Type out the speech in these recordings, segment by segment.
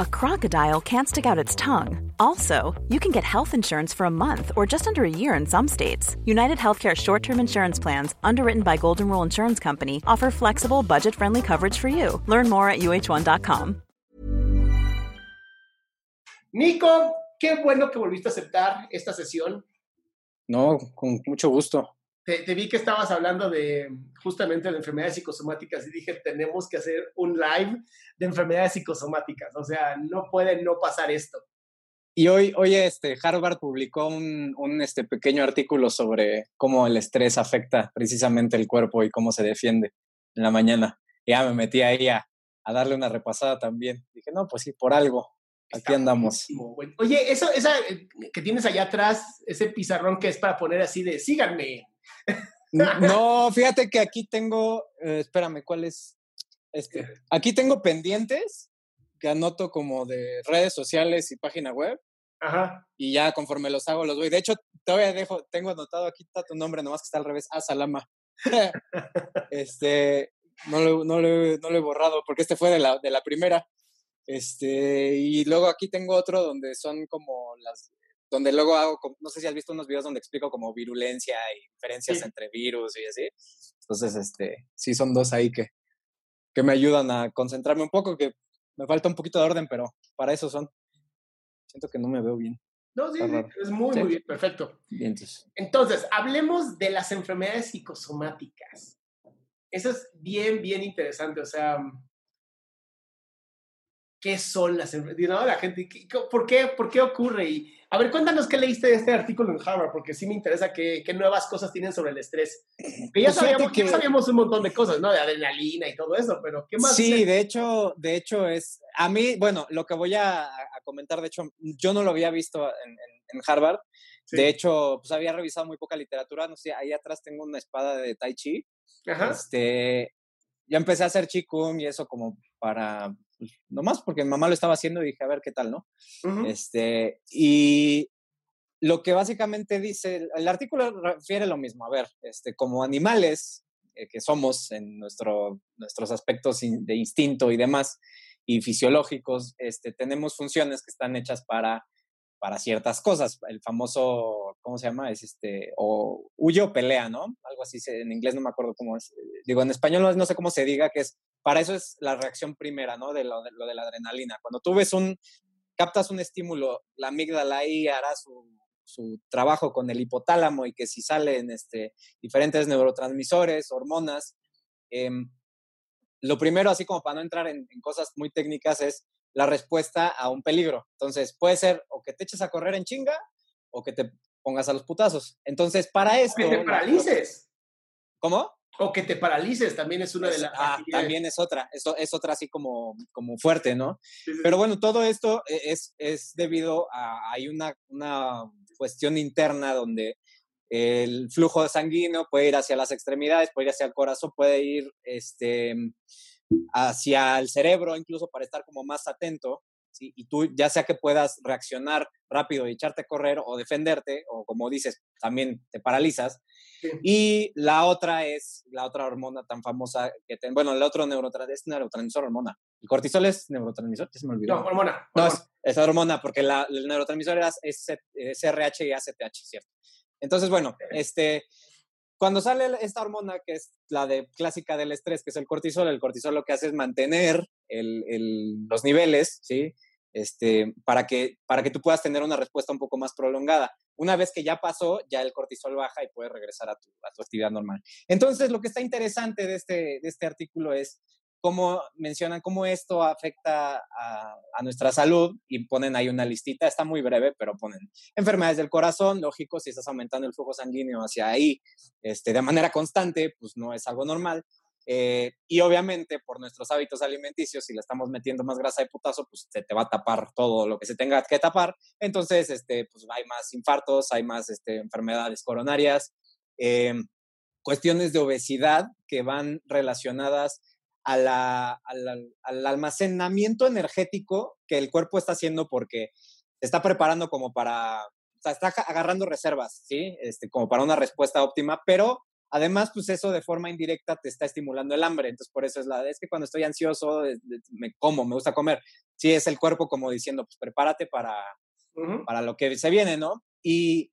a crocodile can't stick out its tongue. Also, you can get health insurance for a month or just under a year in some states. United Healthcare short term insurance plans, underwritten by Golden Rule Insurance Company, offer flexible, budget friendly coverage for you. Learn more at uh1.com. Nico, qué bueno que volviste a aceptar esta sesión. No, con mucho gusto. Te, te, vi que estabas hablando de justamente de enfermedades psicosomáticas y dije, tenemos que hacer un live de enfermedades psicosomáticas. O sea, no puede no pasar esto. Y hoy, hoy este, Harvard publicó un, un este, pequeño artículo sobre cómo el estrés afecta precisamente el cuerpo y cómo se defiende en la mañana. Ya me metí ahí a, a darle una repasada también. Dije, no, pues sí, por algo. Aquí andamos. Oye, eso, esa que tienes allá atrás, ese pizarrón que es para poner así de síganme. No, fíjate que aquí tengo, eh, espérame, ¿cuál es? Este. Aquí tengo pendientes que anoto como de redes sociales y página web. Ajá. Y ya conforme los hago, los voy. De hecho, todavía dejo, tengo anotado aquí está tu nombre, nomás que está al revés, Ah, Salama. este, no lo, no, lo, no lo he borrado porque este fue de la, de la primera. Este, y luego aquí tengo otro donde son como las, donde luego hago, no sé si has visto unos videos donde explico como virulencia y diferencias sí. entre virus y así. Entonces, este, sí son dos ahí que, que me ayudan a concentrarme un poco, que me falta un poquito de orden, pero para eso son. Siento que no me veo bien. No, sí, sí es muy, sí. muy bien, perfecto. Bien, entonces. entonces, hablemos de las enfermedades psicosomáticas. Eso es bien, bien interesante. O sea, ¿qué son las enfermedades? ¿No? La gente, ¿por qué, ¿por qué ocurre? Y, a ver, cuéntanos qué leíste de este artículo en Harvard, porque sí me interesa qué, qué nuevas cosas tienen sobre el estrés. Que ya, pues sabíamos, que... ya sabíamos un montón de cosas, ¿no? De adrenalina y todo eso, pero ¿qué más? Sí, de hecho, de hecho es, a mí, bueno, lo que voy a, a comentar, de hecho, yo no lo había visto en, en, en Harvard. Sí. De hecho, pues había revisado muy poca literatura, no sé, ahí atrás tengo una espada de Tai Chi. Ajá. Este, ya empecé a hacer Qigong y eso como para, pues, nomás porque mi mamá lo estaba haciendo y dije, a ver qué tal, ¿no? Uh -huh. Este, y lo que básicamente dice, el artículo refiere lo mismo, a ver, este, como animales eh, que somos en nuestro, nuestros aspectos de instinto y demás, y fisiológicos, este, tenemos funciones que están hechas para, para ciertas cosas. El famoso, ¿cómo se llama? Es este, o huye o pelea, ¿no? Algo así, en inglés no me acuerdo cómo es. Digo, en español no, no sé cómo se diga, que es, para eso es la reacción primera, ¿no? De lo, de lo de la adrenalina. Cuando tú ves un, captas un estímulo, la amígdala ahí hará su, su trabajo con el hipotálamo y que si salen este, diferentes neurotransmisores, hormonas, eh, lo primero, así como para no entrar en, en, cosas muy técnicas, es la respuesta a un peligro. Entonces, puede ser o que te eches a correr en chinga o que te pongas a los putazos. Entonces, para esto... Que te paralices. ¿Cómo? O que te paralices, también es una es, de las... Ah, también es otra, eso es otra así como, como fuerte, ¿no? Sí, sí. Pero bueno, todo esto e, es, es debido a, hay una, una cuestión interna donde el flujo sanguíneo puede ir hacia las extremidades, puede ir hacia el corazón, puede ir este, hacia el cerebro, incluso para estar como más atento, ¿sí? y tú ya sea que puedas reaccionar rápido y echarte a correr o defenderte, o como dices, también te paralizas. Sí. Y la otra es la otra hormona tan famosa que ten, bueno, el otro neurotransmisor es neurotransmisor hormona. ¿El cortisol es neurotransmisor? Ya se me olvidó. No, hormona. No, hormona. Es, es, hormona, porque la, el neurotransmisor era SRH y ACTH, ¿cierto? Entonces, bueno, este, cuando sale esta hormona, que es la de clásica del estrés, que es el cortisol, el cortisol lo que hace es mantener el, el, los niveles, ¿sí? Este, para, que, para que tú puedas tener una respuesta un poco más prolongada. Una vez que ya pasó, ya el cortisol baja y puedes regresar a tu, a tu actividad normal. Entonces, lo que está interesante de este, de este artículo es cómo mencionan cómo esto afecta a, nuestra salud y ponen ahí una listita, está muy breve, pero ponen enfermedades del corazón, lógico, si estás aumentando el flujo sanguíneo hacia ahí este, de manera constante, pues no es algo normal. Eh, y obviamente por nuestros hábitos alimenticios, si le estamos metiendo más grasa de putazo, pues se te va a tapar todo lo que se tenga que tapar. Entonces, este, pues hay más infartos, hay más este, enfermedades coronarias, eh, cuestiones de obesidad que van relacionadas al almacenamiento energético que el cuerpo está haciendo porque se está preparando como para, o sea, está agarrando reservas, ¿sí? Este, como para una respuesta óptima, pero además, pues eso de forma indirecta te está estimulando el hambre, entonces por eso es la, es que cuando estoy ansioso, me como, me gusta comer. Sí, es el cuerpo como diciendo, pues prepárate para, para lo que se viene, ¿no? Y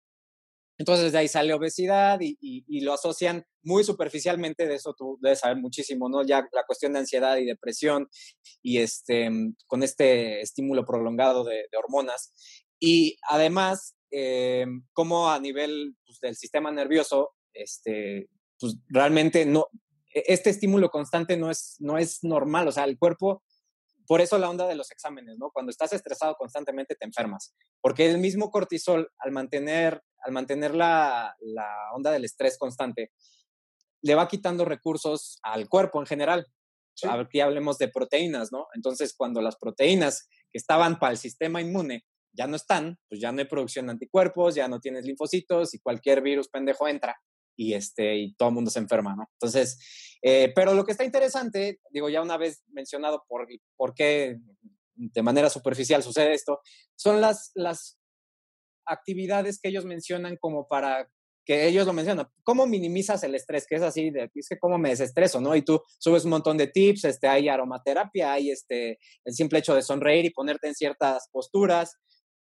entonces de ahí sale obesidad y, y, lo asocian muy superficialmente, de eso tú debes saber muchísimo, ¿no? Ya la cuestión de ansiedad y depresión y este, con este estímulo prolongado de, hormonas. Y además, eh, como a nivel pues, del sistema nervioso, este, pues realmente no, e, este estímulo constante no es, no es normal, o sea, el cuerpo por eso la onda de los exámenes, ¿no? Cuando estás estresado constantemente te enfermas, porque el mismo cortisol, al mantener, al mantener la, onda del estrés constante, le va quitando recursos al cuerpo en general. Aquí hablemos de proteínas, ¿no? Entonces, cuando las proteínas que estaban para el sistema inmune ya no están, pues ya no hay producción de anticuerpos, ya no tienes linfocitos y cualquier virus pendejo entra y, este, y todo el mundo se enferma, ¿no? Entonces, eh, pero lo que está interesante, digo, ya una vez mencionado por, por qué de manera superficial sucede esto, son las, las actividades que ellos mencionan como para que ellos lo mencionan, ¿cómo minimizas el estrés? Que es así, de, es que cómo me desestreso, ¿no? Y tú subes un montón de tips, este, hay aromaterapia, hay este, el simple hecho de sonreír y ponerte en ciertas posturas.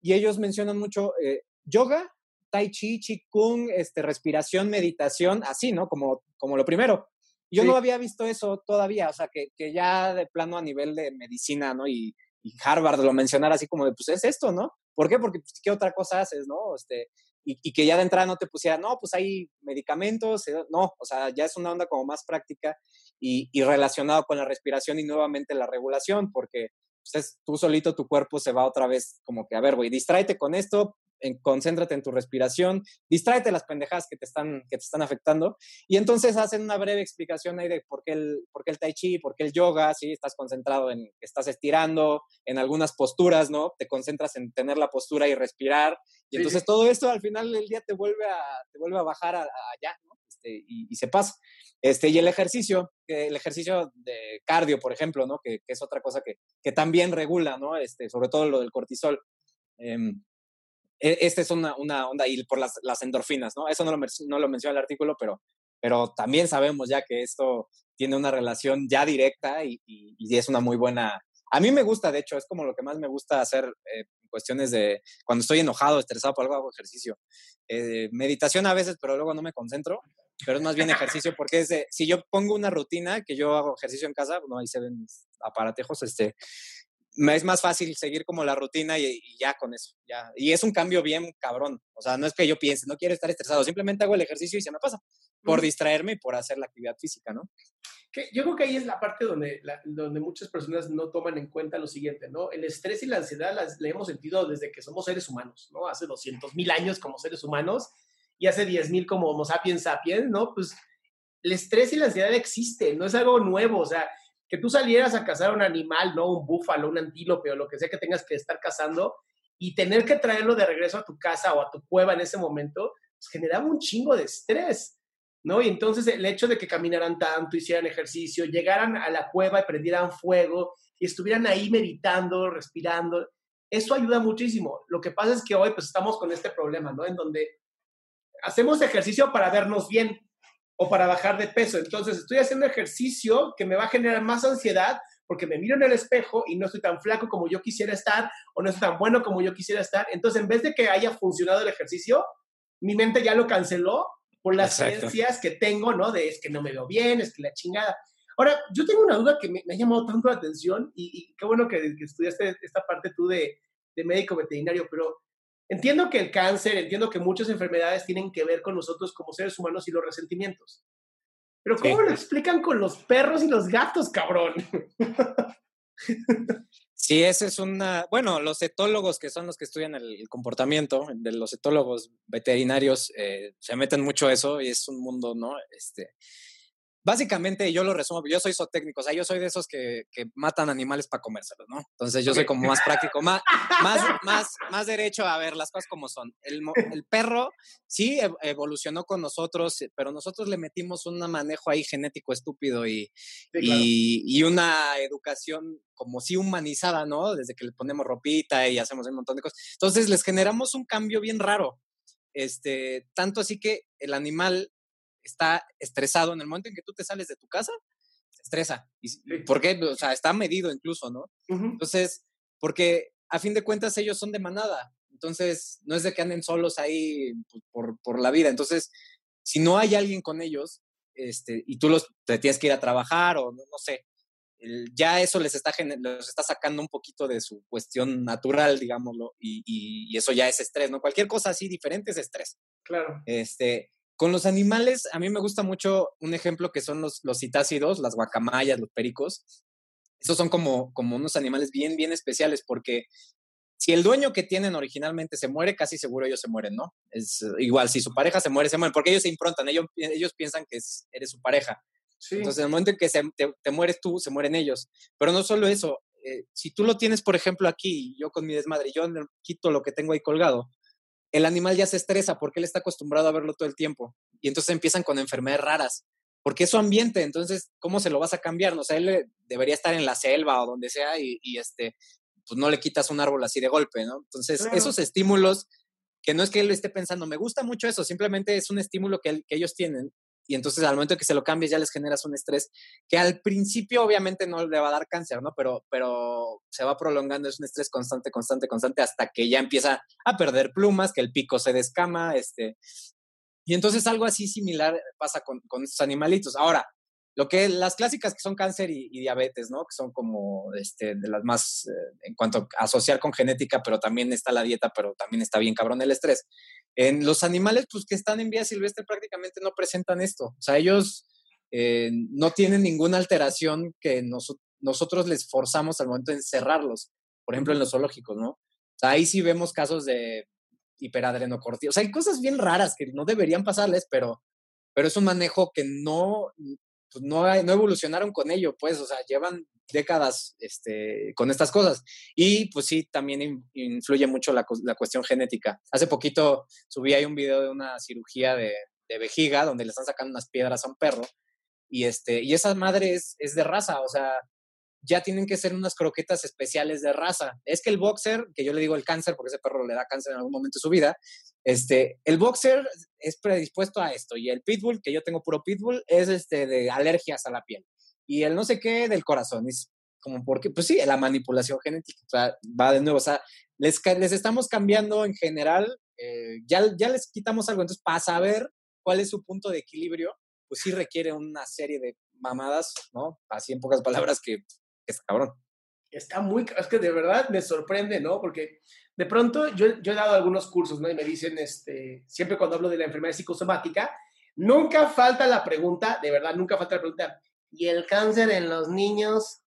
Y ellos mencionan mucho eh, yoga tai chi, kung, este, respiración, meditación, así, ¿no? Como, como lo primero. Yo no había visto eso todavía, o sea, que, que, ya de plano a nivel de medicina, ¿no? Y, y, Harvard lo mencionara así como de, pues es esto, ¿no? ¿Por qué? Porque, pues, ¿qué otra cosa haces, no? Este, y, y, que ya de entrada no te pusiera, no, pues hay medicamentos, eh, no, o sea, ya es una onda como más práctica y, y relacionado con la respiración y nuevamente la regulación, porque pues, tú solito, tu cuerpo se va otra vez como que, a ver, güey, distráete con esto, concéntrate en tu respiración, distráete las pendejadas que te están, que te están afectando. Y entonces hacen una breve explicación ahí de por qué el, por qué el tai chi, por qué el yoga, ¿sí? Estás concentrado en que estás estirando, en algunas posturas, ¿no? Te concentras en tener la postura y respirar. Y entonces todo esto al final del día te vuelve a, te vuelve a bajar allá, ¿no? Este, y, se pasa. Este, y el ejercicio, el ejercicio de cardio, por ejemplo, ¿no? Que, que es otra cosa que, que, también regula, ¿no? Este, sobre todo lo del cortisol. Um, e, esta es una, una, onda y por las, las endorfinas, ¿no? Eso no lo, no lo menciona el artículo, pero, pero también sabemos ya que esto tiene una relación ya directa y, y, es una muy buena... A mí me gusta, de hecho, es como lo que más me gusta hacer eh, cuestiones de cuando estoy enojado, estresado por algo, hago ejercicio. Eh, meditación a veces, pero luego no me concentro, pero es más bien ejercicio porque es de, si yo pongo una rutina, que yo hago ejercicio en casa, no, ahí se ven aparatejos, este, me es más fácil seguir como la rutina y, ya con eso, ya. Y es un cambio bien cabrón. O sea, no es que yo piense, no quiero estar estresado, simplemente hago el ejercicio y se me pasa, por distraerme y por hacer la actividad física, ¿no? Que yo creo que ahí es la parte donde, donde muchas personas no toman en cuenta lo siguiente, ¿no? El estrés y la ansiedad las, le hemos sentido desde que somos seres humanos, ¿no? Hace 200 mil años como seres humanos y hace 10 mil como Homo sapiens sapiens, ¿no? Pues el estrés y la ansiedad existen, no es algo nuevo, o sea, que tú salieras a cazar un animal, ¿no? Un búfalo, un antílope o lo que sea que tengas que estar cazando y tener que traerlo de regreso a tu casa o a tu cueva en ese momento, pues generaba un chingo de estrés, ¿no? Y entonces el hecho de que caminaran tanto, hicieran ejercicio, llegaran a la cueva y prendieran fuego y estuvieran ahí meditando, respirando, eso ayuda muchísimo. Lo que pasa es que hoy pues estamos con este problema, ¿no? En donde hacemos ejercicio para vernos bien, o para bajar de peso. Entonces estoy haciendo ejercicio que me va a generar más ansiedad porque me miro en el espejo y no estoy tan flaco como yo quisiera estar o no estoy tan bueno como yo quisiera estar. Entonces en vez de que haya funcionado el ejercicio, mi mente ya lo canceló por las creencias que tengo, ¿no? De es que no me veo bien, es que la chingada. Ahora, yo tengo una duda que me, ha llamado tanto la atención y, qué bueno que, que, estudiaste esta parte tú de, de médico veterinario, pero Entiendo que el cáncer, entiendo que muchas enfermedades tienen que ver con nosotros como seres humanos y los resentimientos. Pero ¿cómo lo explican con los perros y los gatos, cabrón? Sí, ese es una, bueno, los etólogos que son los que estudian el, comportamiento, de los etólogos veterinarios, eh, se meten mucho a eso y es un mundo, ¿no? Este, básicamente yo lo resumo, yo soy zootécnico, o sea, yo soy de esos que, que matan animales para comérselos, ¿no? Entonces yo soy como más práctico, más, más, más, más derecho a ver las cosas como son. El, el perro sí evolucionó con nosotros, pero nosotros le metimos un manejo ahí genético estúpido y, y, y, una educación como sí humanizada, ¿no? Desde que le ponemos ropita y hacemos un montón de cosas. Entonces les generamos un cambio bien raro. Este, tanto así que el animal está estresado en el momento en que tú te sales de tu casa, se estresa. ¿Y ¿Por qué? O sea, está medido incluso, ¿no? Entonces, porque a fin de cuentas ellos son de manada. Entonces, no es de que anden solos ahí pues, por, por la vida. Entonces, si no hay alguien con ellos, este, y tú los, te tienes que ir a trabajar o no, sé, ya eso les está, los está sacando un poquito de su cuestión natural, digámoslo, y, y, y, eso ya es estrés, ¿no? Cualquier cosa así diferente es estrés. Claro. Este, con los animales, a mí me gusta mucho un ejemplo que son los, los citácidos, las guacamayas, los pericos. Esos son como, como unos animales bien, bien especiales porque si el dueño que tienen originalmente se muere, casi seguro ellos se mueren, ¿no? Es igual, si su pareja se muere, se mueren, porque ellos se improntan, ellos, ellos piensan que es, eres su pareja. Entonces, en el momento en que se, te, mueres tú, se mueren ellos. Pero no solo eso, eh, si tú lo tienes, por ejemplo, aquí, yo con mi desmadre, yo quito lo que tengo ahí colgado, el animal ya se estresa porque él está acostumbrado a verlo todo el tiempo. Y entonces empiezan con enfermedades raras, porque es su ambiente, entonces, ¿cómo se lo vas a cambiar? No o sea, él debería estar en la selva o donde sea y, este, pues no le quitas un árbol así de golpe, ¿no? Entonces, esos estímulos, que no es que él esté pensando, me gusta mucho eso, simplemente es un estímulo que, que ellos tienen y entonces al momento que se lo cambies ya les generas un estrés que al principio obviamente no le va a dar cáncer, ¿no? Pero, pero se va prolongando, es un estrés constante, constante, constante, hasta que ya empieza a perder plumas, que el pico se descama, este... Y entonces algo así similar pasa con, con estos animalitos. Ahora, lo que las clásicas que son cáncer y, diabetes, ¿no? Que son como este, de las más eh, en cuanto a asociar con genética, pero también está la dieta, pero también está bien cabrón el estrés. En los animales, pues que están en vía silvestre prácticamente no presentan esto. O sea, ellos eh, no tienen ninguna alteración que nosotros les forzamos al momento de encerrarlos. Por ejemplo, en los zoológicos, ¿no? O sea, ahí sí vemos casos de hiperadrenocortico. O sea, hay cosas bien raras que no deberían pasarles, pero, pero es un manejo que no, pues no, no evolucionaron con ello, pues, o sea, llevan décadas este, con estas cosas. Y pues sí, también influye mucho la, la, cuestión genética. Hace poquito subí ahí un video de una cirugía de, de, vejiga donde le están sacando unas piedras a un perro y, este, y esa madre es, es de raza, o sea, ya tienen que ser unas croquetas especiales de raza. Es que el boxer, que yo le digo el cáncer, porque ese perro le da cáncer en algún momento de su vida, este, el boxer es predispuesto a esto y el pitbull, que yo tengo puro pitbull, es este, de alergias a la piel. Y el no sé qué del corazón, es como porque, pues sí, la manipulación genética, o sea, va de nuevo, o sea, les, les estamos cambiando en general, eh, ya, ya les quitamos algo, entonces para saber cuál es su punto de equilibrio, pues sí requiere una serie de mamadas, ¿no? Así en pocas palabras que está cabrón. Está muy, es que de verdad me sorprende, ¿no? Porque de pronto yo, yo he dado algunos cursos, ¿no? Y me dicen, este, siempre cuando hablo de la enfermedad psicosomática, nunca falta la pregunta, de verdad, nunca falta la pregunta, ¿y el cáncer en los niños?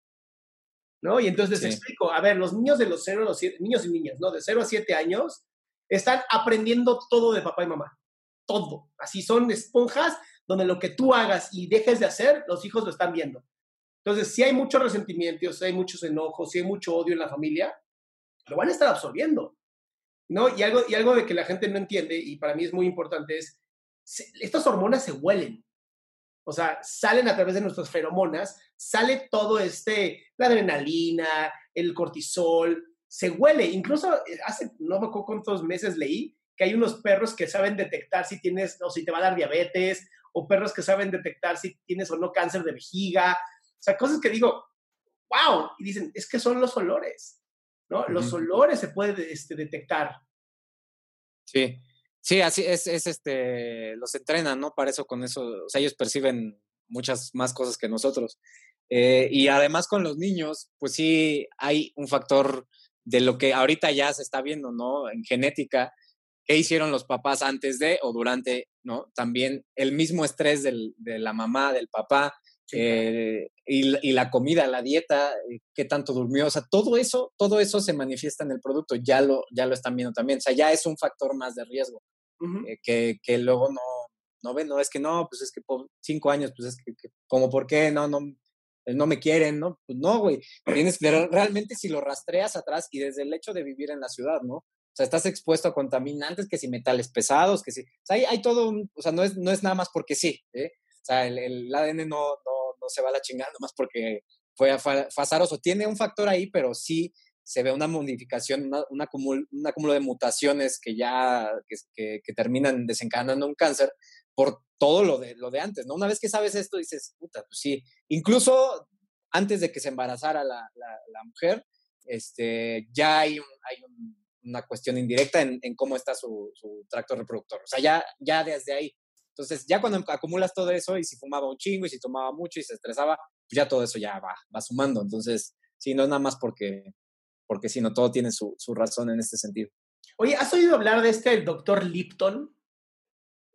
¿No? Y entonces les explico, a ver, los niños de los 0 a los 7, niños y niñas, ¿no? De 0 a 7 años, están aprendiendo todo de papá y mamá. Todo. Así son esponjas donde lo que tú hagas y dejes de hacer, los hijos lo están viendo. Entonces, si hay mucho resentimiento, si hay muchos enojos, si hay mucho odio en la familia, lo van a estar absorbiendo. ¿no? Y algo, y algo de que la gente no entiende, y para mí es muy importante, es, estas hormonas se huelen. O sea, salen a través de nuestras feromonas, sale todo este, la adrenalina, el cortisol, se huele. Incluso eh, hace, no me acuerdo cuántos meses leí, que hay unos perros que saben detectar si tienes o si te va a dar diabetes, o perros que saben detectar si tienes o no cáncer de vejiga, sea, cosas que digo, wow, y dicen, es que son los olores, ¿no? Los olores se pueden este, detectar. Sí, sí, así es, es, este, los entrenan, ¿no? Para eso, con eso, o sea, ellos perciben muchas más cosas que nosotros. Eh, y además con los niños, pues sí hay un factor de lo que ahorita ya se está viendo, ¿no? En genética, qué hicieron los papás antes de o durante, ¿no? También el mismo estrés del, de la mamá, del papá, eh, y, la comida, la dieta, eh, qué tanto durmió, o sea, todo eso, todo eso se manifiesta en el producto, ya lo, ya lo están viendo también, o sea, ya es un factor más de riesgo, eh, que, que, luego no, no ven, no, es que no, pues es que por cinco años, pues es que, como, ¿por qué? No, no, no me quieren, ¿no? Pues no, güey, tienes realmente si lo rastreas atrás y desde el hecho de vivir en la ciudad, ¿no? O sea, estás expuesto a contaminantes, que si metales pesados, que si, o sea, hay, hay todo, o sea, no es, no es nada más porque sí, ¿eh? O sea, el, el ADN no, no, no, se va a la chingada más porque fue, azaroso. Tiene un factor ahí, pero sí se ve una modificación, una, un acúmulo de mutaciones que ya que, terminan desencadenando un cáncer por todo lo de, lo de antes, ¿no? Una vez que sabes esto, dices, puta, pues sí. Incluso antes de que se embarazara la, la, mujer, este, ya hay, hay una cuestión indirecta en, en cómo está su, su, tracto reproductor. O sea, ya, ya desde ahí entonces, ya cuando acumulas todo eso y si fumaba un chingo y si tomaba mucho y se estresaba, pues ya todo eso ya va, va sumando. Entonces, sí, no es nada más porque, porque sino todo tiene su, su razón en este sentido. Oye, ¿has oído hablar de este, el doctor Lipton?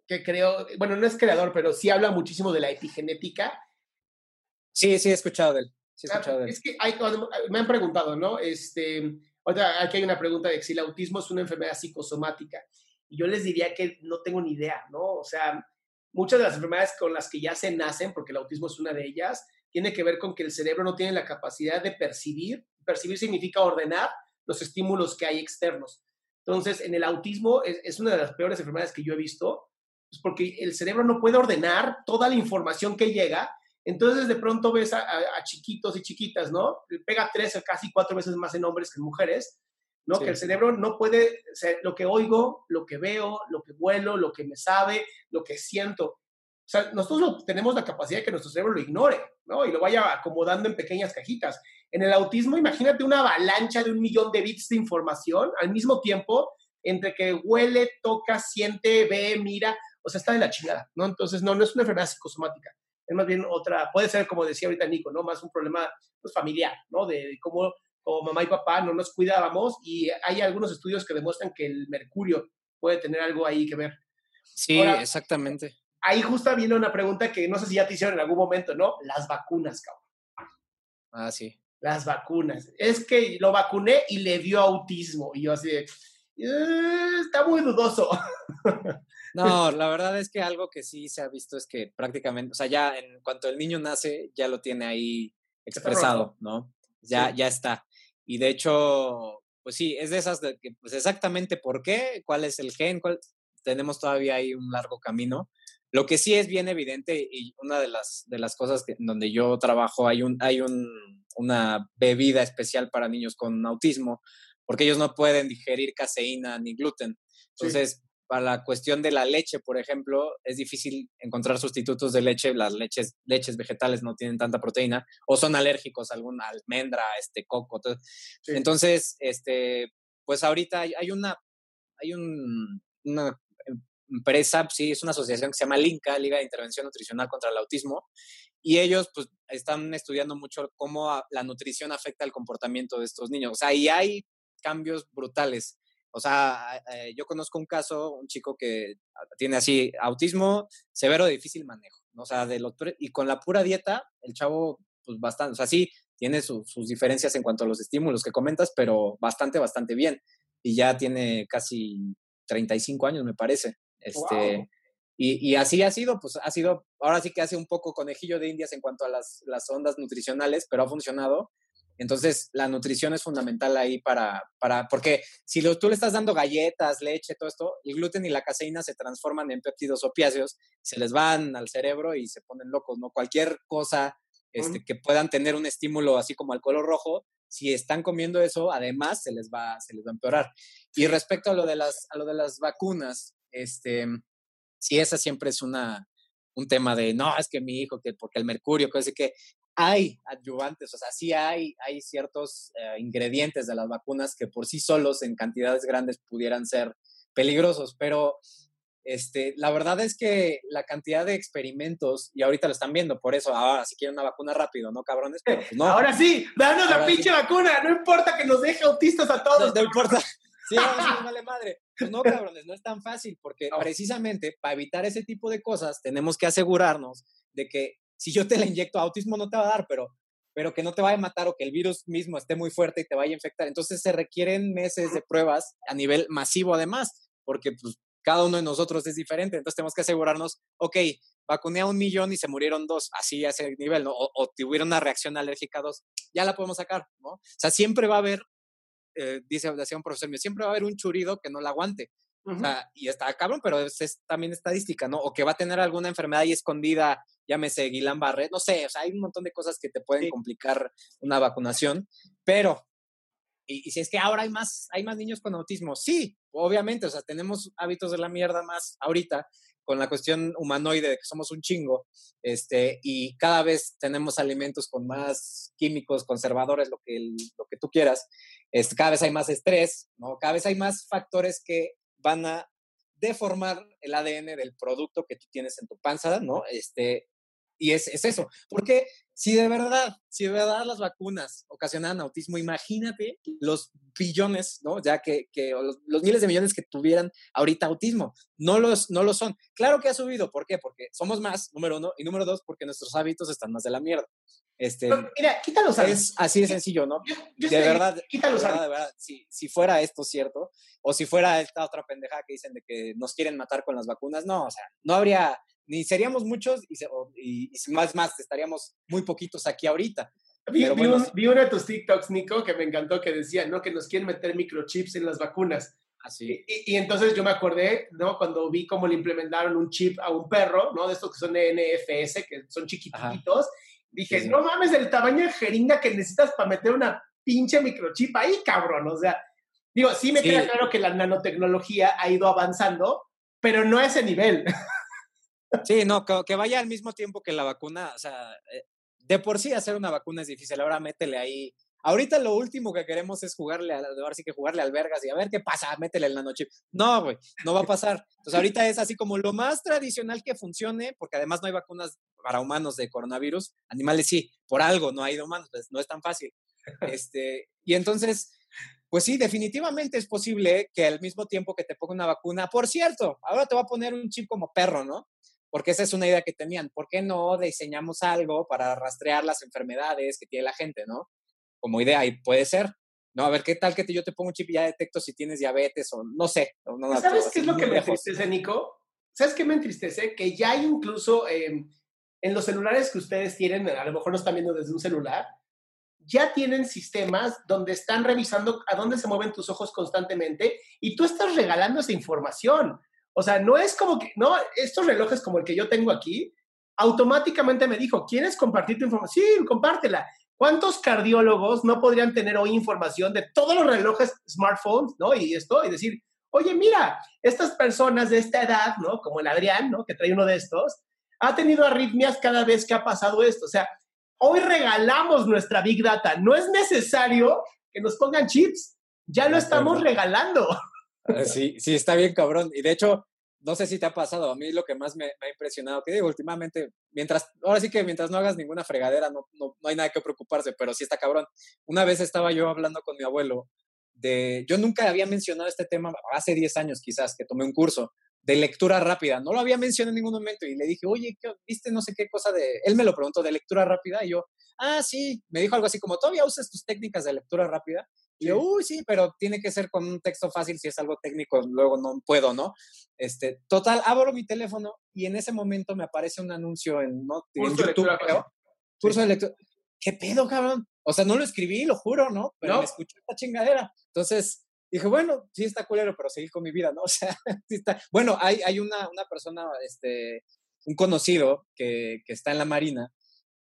Que creo, bueno, no es creador, pero sí habla muchísimo de la epigenética. Sí, sí, he escuchado de él. Sí he ah, escuchado de él. Es que hay, me han preguntado, ¿no? Este, aquí hay una pregunta de si el autismo es una enfermedad psicosomática. Yo les diría que no tengo ni idea, ¿no? O sea, muchas de las enfermedades con las que ya se nacen, porque el autismo es una de ellas, tiene que ver con que el cerebro no tiene la capacidad de percibir. Percibir significa ordenar los estímulos que hay externos. Entonces, en el autismo es, una de las peores enfermedades que yo he visto, pues porque el cerebro no puede ordenar toda la información que llega. Entonces, de pronto ves a, a chiquitos y chiquitas, ¿no? Pega tres o casi cuatro veces más en hombres que en mujeres, ¿no? Que el cerebro no puede, ser lo que oigo, lo que veo, lo que vuelo, lo que me sabe, lo que siento. O sea, nosotros tenemos la capacidad de que nuestro cerebro lo ignore, ¿no? Y lo vaya acomodando en pequeñas cajitas. En el autismo, imagínate una avalancha de un millón de bits de información al mismo tiempo, entre que huele, toca, siente, ve, mira, o sea, está de la chingada, ¿no? Entonces, no, no es una enfermedad psicosomática, es más bien otra, puede ser, como decía ahorita Nico, ¿no? Más un problema pues, familiar, ¿no? de cómo o mamá y papá no nos cuidábamos y hay algunos estudios que demuestran que el mercurio puede tener algo ahí que ver. Sí, exactamente. Ahí justo viene una pregunta que no sé si ya te hicieron en algún momento, ¿no? Las vacunas, cabrón. Ah, sí. Las vacunas. Es que lo vacuné y le dio autismo. Y yo así, eh, está muy dudoso. No, la verdad es que algo que sí se ha visto es que prácticamente, o sea, ya en cuanto el niño nace, ya lo tiene ahí expresado, ¿no? Ya, ya está. Y de hecho, pues sí, es de esas de que, pues exactamente por qué, cuál es el gen, cuál, tenemos todavía ahí un largo camino. Lo que sí es bien evidente y una de las, de las cosas que, donde yo trabajo, hay, un, hay un, una bebida especial para niños con autismo, porque ellos no pueden digerir caseína ni gluten. Entonces, para la cuestión de la leche, por ejemplo, es difícil encontrar sustitutos de leche. Las leches, leches vegetales no tienen tanta proteína o son alérgicos a alguna almendra, este coco. Entonces, este, pues ahorita hay, una, hay una empresa, sí, es una asociación que se llama LINCA, Liga de Intervención Nutricional contra el Autismo, y ellos pues están estudiando mucho cómo la nutrición afecta el comportamiento de estos niños. O sea, y hay cambios brutales. O sea, eh, yo conozco un caso, un chico que tiene así autismo severo de difícil manejo, ¿no? o sea, de los, y con la pura dieta, el chavo, pues bastante, o sea, sí, tiene sus diferencias en cuanto a los estímulos que comentas, pero bastante, bastante bien. Y ya tiene casi 35 años, me parece. Este, y, y, así ha sido, pues ha sido, ahora sí que hace un poco conejillo de indias en cuanto a las, las ondas nutricionales, pero ha funcionado entonces, la nutrición es fundamental ahí para, para porque si tú le estás dando galletas, leche, todo esto, el gluten y la caseína se transforman en péptidos opiáceos, se les van al cerebro y se ponen locos, ¿no? Cualquier cosa este, que puedan tener un estímulo así como al color rojo, si están comiendo eso, además se les va, se les va a empeorar. Y respecto a lo de las, a lo de las vacunas, este, si esa siempre es una, un tema de, no, es que mi hijo, que porque el mercurio, que que hay adyuvantes, o sea, sí hay, hay ciertos eh, ingredientes de las vacunas que por sí solos en cantidades grandes pudieran ser peligrosos, pero este, la verdad es que la cantidad de experimentos, y ahorita lo están viendo, por eso ahora si quieren una vacuna rápido, ¿no, cabrones? Pero, pues, no. Ahora sí, danos la pinche vacuna, no importa que nos deje autistas a todos. No, importa. Sí, no, vale madre. Pues no, cabrones, no es tan fácil, porque precisamente para evitar ese tipo de cosas tenemos que asegurarnos de que si yo te la inyecto, autismo no te va a dar, pero, pero que no te vaya a matar o que el virus mismo esté muy fuerte y te vaya a infectar. Entonces se requieren meses de pruebas a nivel masivo además, porque pues cada uno de nosotros es diferente. Entonces tenemos que asegurarnos, ok, vacuné a un millón y se murieron dos, así a ese nivel, ¿no? O, tuvieron una reacción alérgica a dos, ya la podemos sacar, ¿no? O sea, siempre va a haber, eh, dice, decía un profesor mío, siempre va a haber un churido que no la aguante. O sea, y está cabrón, pero es, también estadística, ¿no? O que va a tener alguna enfermedad ahí escondida, llámese Guillain Barré, no sé, o sea, hay un montón de cosas que te pueden complicar una vacunación, pero y, si es que ahora hay más, hay más niños con autismo, sí, obviamente, o sea, tenemos hábitos de la mierda más ahorita, con la cuestión humanoide de que somos un chingo, este, y cada vez tenemos alimentos con más químicos, conservadores, lo que, lo que tú quieras, este, cada vez hay más estrés, ¿no? Cada vez hay más factores que van a deformar el ADN del producto que tú tienes en tu panza, ¿no? Este, y es, es eso, porque si de verdad, si de verdad las vacunas ocasionan autismo, imagínate los billones, ¿no? Ya que, que los, miles de millones que tuvieran ahorita autismo. No los, no lo son. Claro que ha subido. ¿Por qué? Porque somos más, número uno. Y número dos, porque nuestros hábitos están más de la mierda. Este, mira, quítalos Es así de sencillo, ¿no? de, verdad, quítalos de verdad, si, si fuera esto cierto, o si fuera esta otra pendejada que dicen de que nos quieren matar con las vacunas, no, o sea, no habría ni seríamos muchos y, y, más, más, estaríamos muy poquitos aquí ahorita. Vi, vi, uno de tus TikToks, Nico, que me encantó, que decía, ¿no? Que nos quieren meter microchips en las vacunas. Así. Y, y, entonces yo me acordé, ¿no? Cuando vi cómo le implementaron un chip a un perro, ¿no? De estos que son NFS, que son chiquititos. Dije, no mames, el tamaño de jeringa que necesitas para meter una pinche microchip ahí, cabrón. O sea, digo, sí me queda claro que la nanotecnología ha ido avanzando, pero no a ese nivel. Sí, no, que, vaya al mismo tiempo que la vacuna, o sea, eh, de por sí hacer una vacuna es difícil, ahora métele ahí. Ahorita lo último que queremos es jugarle, a, ahora sí que jugarle al vergas y a ver qué pasa, métele el nanochip. No, güey, no va a pasar. Entonces ahorita es así como lo más tradicional que funcione, porque además no hay vacunas para humanos de coronavirus, animales sí, por algo no hay de humanos, pues no es tan fácil. Este, y entonces, pues sí, definitivamente es posible que al mismo tiempo que te ponga una vacuna, por cierto, ahora te va a poner un chip como perro, ¿no? Porque esa es una idea que tenían. ¿Por qué no diseñamos algo para rastrear las enfermedades que tiene la gente, ¿no? Como idea, y puede ser. No, a ver, ¿qué tal que yo te pongo un chip y ya detecto si tienes diabetes o no sé? ¿Sabes qué es lo que me entristece, Nico? ¿Sabes qué me entristece? Que ya hay incluso em, en los celulares que ustedes tienen, a lo mejor no están viendo desde un celular, ya tienen sistemas donde están revisando a dónde se mueven tus ojos constantemente y tú estás regalando esa información. O sea, no es como que, no, estos relojes como el que yo tengo aquí, automáticamente me dijo, ¿quieres compartir tu información? Sí, compártela. ¿Cuántos cardiólogos no podrían tener hoy información de todos los relojes smartphones, ¿no? Y esto, y decir, oye, mira, estas personas de esta edad, ¿no? Como el Adrián, ¿no? Que trae uno de estos, ha tenido arritmias cada vez que ha pasado esto. O sea, hoy regalamos nuestra Big Data. No es necesario que nos pongan chips. Ya lo estamos regalando. Ah, sí, sí, está bien cabrón. Y de hecho, no sé si te ha pasado, a mí lo que más me, ha impresionado, que digo, últimamente, mientras, ahora sí que mientras no hagas ninguna fregadera, no, no, no, hay nada que preocuparse, pero sí está cabrón. Una vez estaba yo hablando con mi abuelo de, yo nunca había mencionado este tema, hace 10 años quizás, que tomé un curso de lectura rápida, no lo había mencionado en ningún momento y le dije, oye, ¿viste no sé qué cosa de, él me lo preguntó de lectura rápida y yo, ah, sí, me dijo algo así como, ¿todavía usas tus técnicas de lectura rápida? Y yo, uy, sí, pero tiene que ser con un texto fácil, si es algo técnico, luego no puedo, ¿no? Este, total, abro mi teléfono y en ese momento me aparece un anuncio en, ¿no? en YouTube, creo. Curso de lectura. ¿Qué pedo, cabrón? O sea, no lo escribí, lo juro, ¿no? Pero me escuché esta chingadera. Entonces, dije, bueno, sí está culero, pero seguí con mi vida, ¿no? O sea, sí está. Bueno, hay, hay una, una persona, este, un conocido que, que está en la Marina,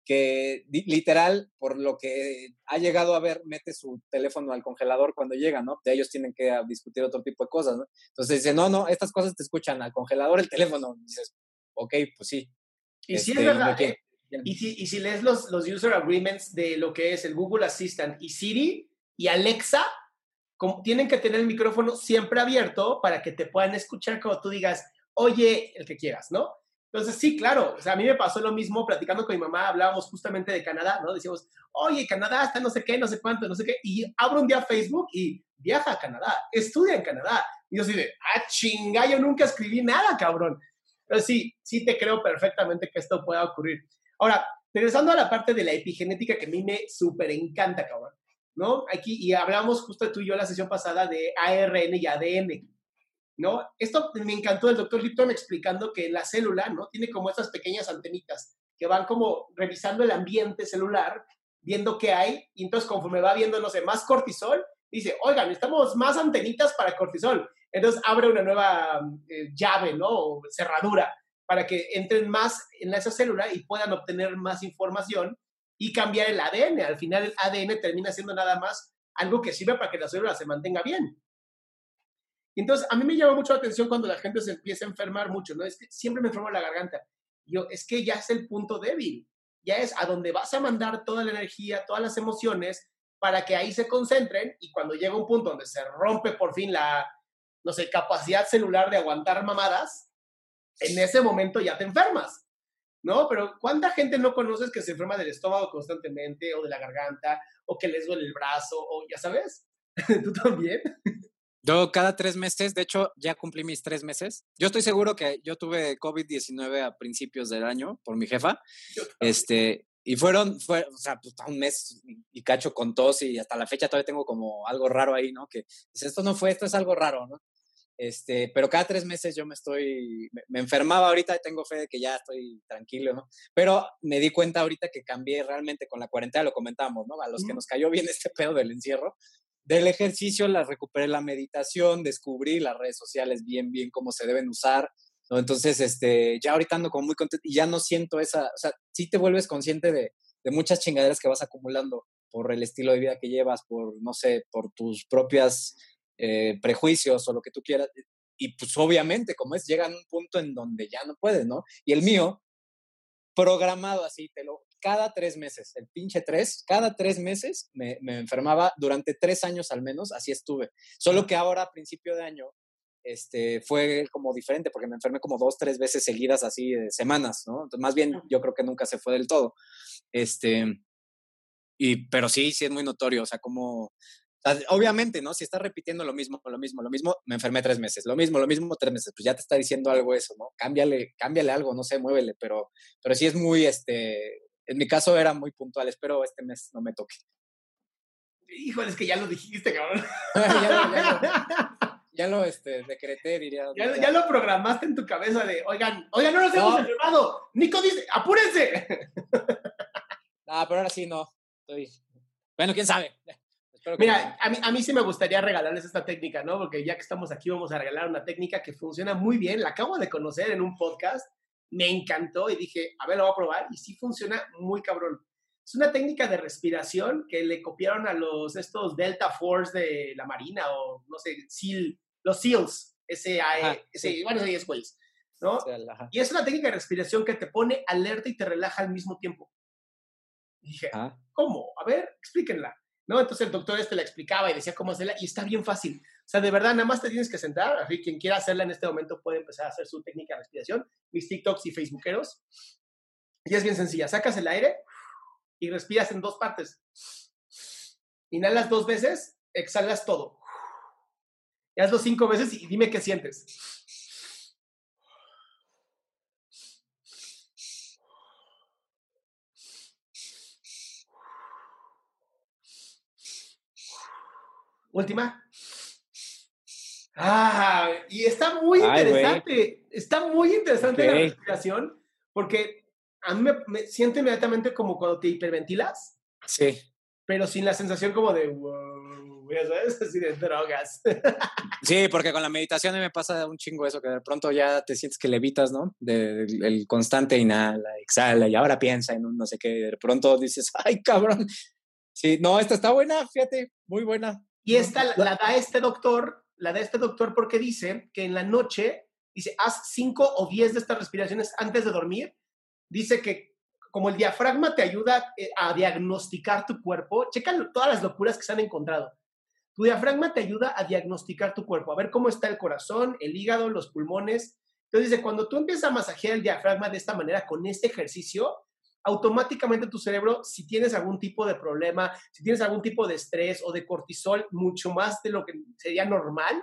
que literal, por lo que ha llegado a ver, mete su teléfono al congelador cuando llega, ¿no? De ellos tienen que discutir otro tipo de cosas, ¿no? Entonces dice, no, no, estas cosas te escuchan al congelador, el teléfono. dices, ok, pues sí. Y si es este, verdad, eh, y, si, y si lees los, los user agreements de lo que es el Google Assistant y Siri y Alexa, como, tienen que tener el micrófono siempre abierto para que te puedan escuchar cuando tú digas, oye, el que quieras, ¿no? Entonces, sí, claro, o sea, a mí me pasó lo mismo platicando con mi mamá, hablábamos justamente de Canadá, ¿no? Decíamos, oye, Canadá está no sé qué, no sé cuánto, no sé qué, y abro un día Facebook y viaja a Canadá, estudia en Canadá, Y yo así de, ah, chinga, yo nunca escribí nada, cabrón. Pero sí, sí te creo perfectamente que esto pueda ocurrir. Ahora, regresando a la parte de la epigenética que a mí me súper encanta, cabrón, ¿no? Aquí, y hablamos justo tú y yo la sesión pasada de ARN y ADN, ¿no? Esto me encantó del doctor Lipton explicando que la célula, ¿no? Tiene como estas pequeñas antenitas que van como revisando el ambiente celular, viendo qué hay, y entonces conforme va viendo, no sé, más cortisol, dice, oigan, necesitamos más antenitas para cortisol. Entonces abre una nueva eh, llave, ¿no? O cerradura para que entren más en esa célula y puedan obtener más información y cambiar el ADN. Al final el ADN termina siendo nada más algo que sirve para que la célula se mantenga bien. Entonces, a mí me llama mucho la atención cuando la gente se empieza a enfermar mucho, ¿no? Es que siempre me enfermo la garganta. Yo, es que ya es el punto débil. Ya es a donde vas a mandar toda la energía, todas las emociones, para que ahí se concentren y cuando llega un punto donde se rompe por fin la, no sé, capacidad celular de aguantar mamadas, en ese momento ya te enfermas. ¿No? Pero ¿cuánta gente no conoces que se enferma del estómago constantemente o de la garganta o que les duele el brazo o ya sabes? ¿Tú también? Yo cada tres meses, de hecho ya cumplí mis tres meses. Yo estoy seguro que yo tuve COVID-19 a principios del año por mi jefa. Este, y fueron, fue, o sea, pues, un mes y cacho con tos y hasta la fecha todavía tengo como algo raro ahí, ¿no? Que dice, esto no fue, esto es algo raro, ¿no? Este, pero cada tres meses yo me estoy, me, enfermaba ahorita y tengo fe de que ya estoy tranquilo, ¿no? Pero me di cuenta ahorita que cambié realmente con la cuarentena, lo comentábamos, ¿no? A los que nos cayó bien este pedo del encierro, del ejercicio, la recuperé la meditación, descubrí las redes sociales bien, bien cómo se deben usar, ¿no? Entonces, este, ya ahorita ando como muy contento y ya no siento esa, o sea, sí te vuelves consciente de, de muchas chingaderas que vas acumulando por el estilo de vida que llevas, por, no sé, por tus propias eh, prejuicios o lo que tú quieras. Y pues obviamente, como es, llegan a un punto en donde ya no puedes, ¿no? Y el mío, programado así, te lo, cada tres meses, el pinche tres, cada tres meses me, me, enfermaba durante tres años al menos, así estuve. Solo que ahora a principio de año este, fue como diferente porque me enfermé como dos, tres veces seguidas así de semanas, ¿no? Entonces, más bien yo creo que nunca se fue del todo. Este, y, pero sí, sí es muy notorio, o sea, como obviamente, ¿no? Si estás repitiendo lo mismo, lo mismo, lo mismo, me enfermé tres meses, lo mismo, lo mismo, tres meses, pues ya te está diciendo algo eso, ¿no? Cámbiale, cámbiale algo, no sé, muévele, pero, pero sí es muy, este, en mi caso era muy puntual, espero este mes no me toque. Híjole, es que ya lo dijiste, cabrón. ya, lo, este, decreté, diría. Ya, lo programaste en tu cabeza de, oigan, oigan, no nos hemos enfermado. Nico dice, apúrense. Ah, pero ahora sí no. Estoy... Bueno, quién sabe. Mira, a mí, a mí sí me gustaría regalarles esta técnica, ¿no? Porque ya que estamos aquí vamos a regalar una técnica que funciona muy bien. La acabo de conocer en un podcast, me encantó y dije, a ver, lo voy a probar y sí funciona muy cabrón. Es una técnica de respiración que le copiaron a los estos Delta Force de la Marina o no sé, SEAL, los SEALs, ese, ese bueno, ese es ¿no? y es una técnica de respiración que te pone alerta y te relaja al mismo tiempo. Y dije, ¿cómo? A ver, explíquenla. ¿No? Entonces el doctor este le explicaba y decía cómo hacerla y está bien fácil. O sea, de verdad, nada más te tienes que sentar. Así, quien quiera hacerla en este momento puede empezar a hacer su técnica de respiración. Mis TikToks y Facebookeros. Y es bien sencilla. Sacas el aire y respiras en dos partes. Inhalas dos veces, exhalas todo. Y hazlo cinco veces y dime qué sientes. Última. Ah, y está muy interesante. Está muy interesante la respiración porque a mí me, siento inmediatamente como cuando te hiperventilas. Sí. Pero sin la sensación como de wow, ¿sabes? Así de drogas. Sí, porque con la meditación me pasa un chingo eso, que de pronto ya te sientes que levitas, ¿no? Del el constante inhala, exhala y ahora piensa en un no sé qué. De pronto dices, ay, cabrón. Sí, no, esta está buena, fíjate, muy buena. Y esta la, da este doctor, la da este doctor porque dice que en la noche, dice, haz cinco o diez de estas respiraciones antes de dormir. Dice que como el diafragma te ayuda eh, a diagnosticar tu cuerpo, checa todas las locuras que se han encontrado. Tu diafragma te ayuda a diagnosticar tu cuerpo, a ver cómo está el corazón, el hígado, los pulmones. Entonces dice, cuando tú empiezas a masajear el diafragma de esta manera con este ejercicio, automáticamente tu cerebro, si tienes algún tipo de problema, si tienes algún tipo de estrés o de cortisol, mucho más de lo que sería normal,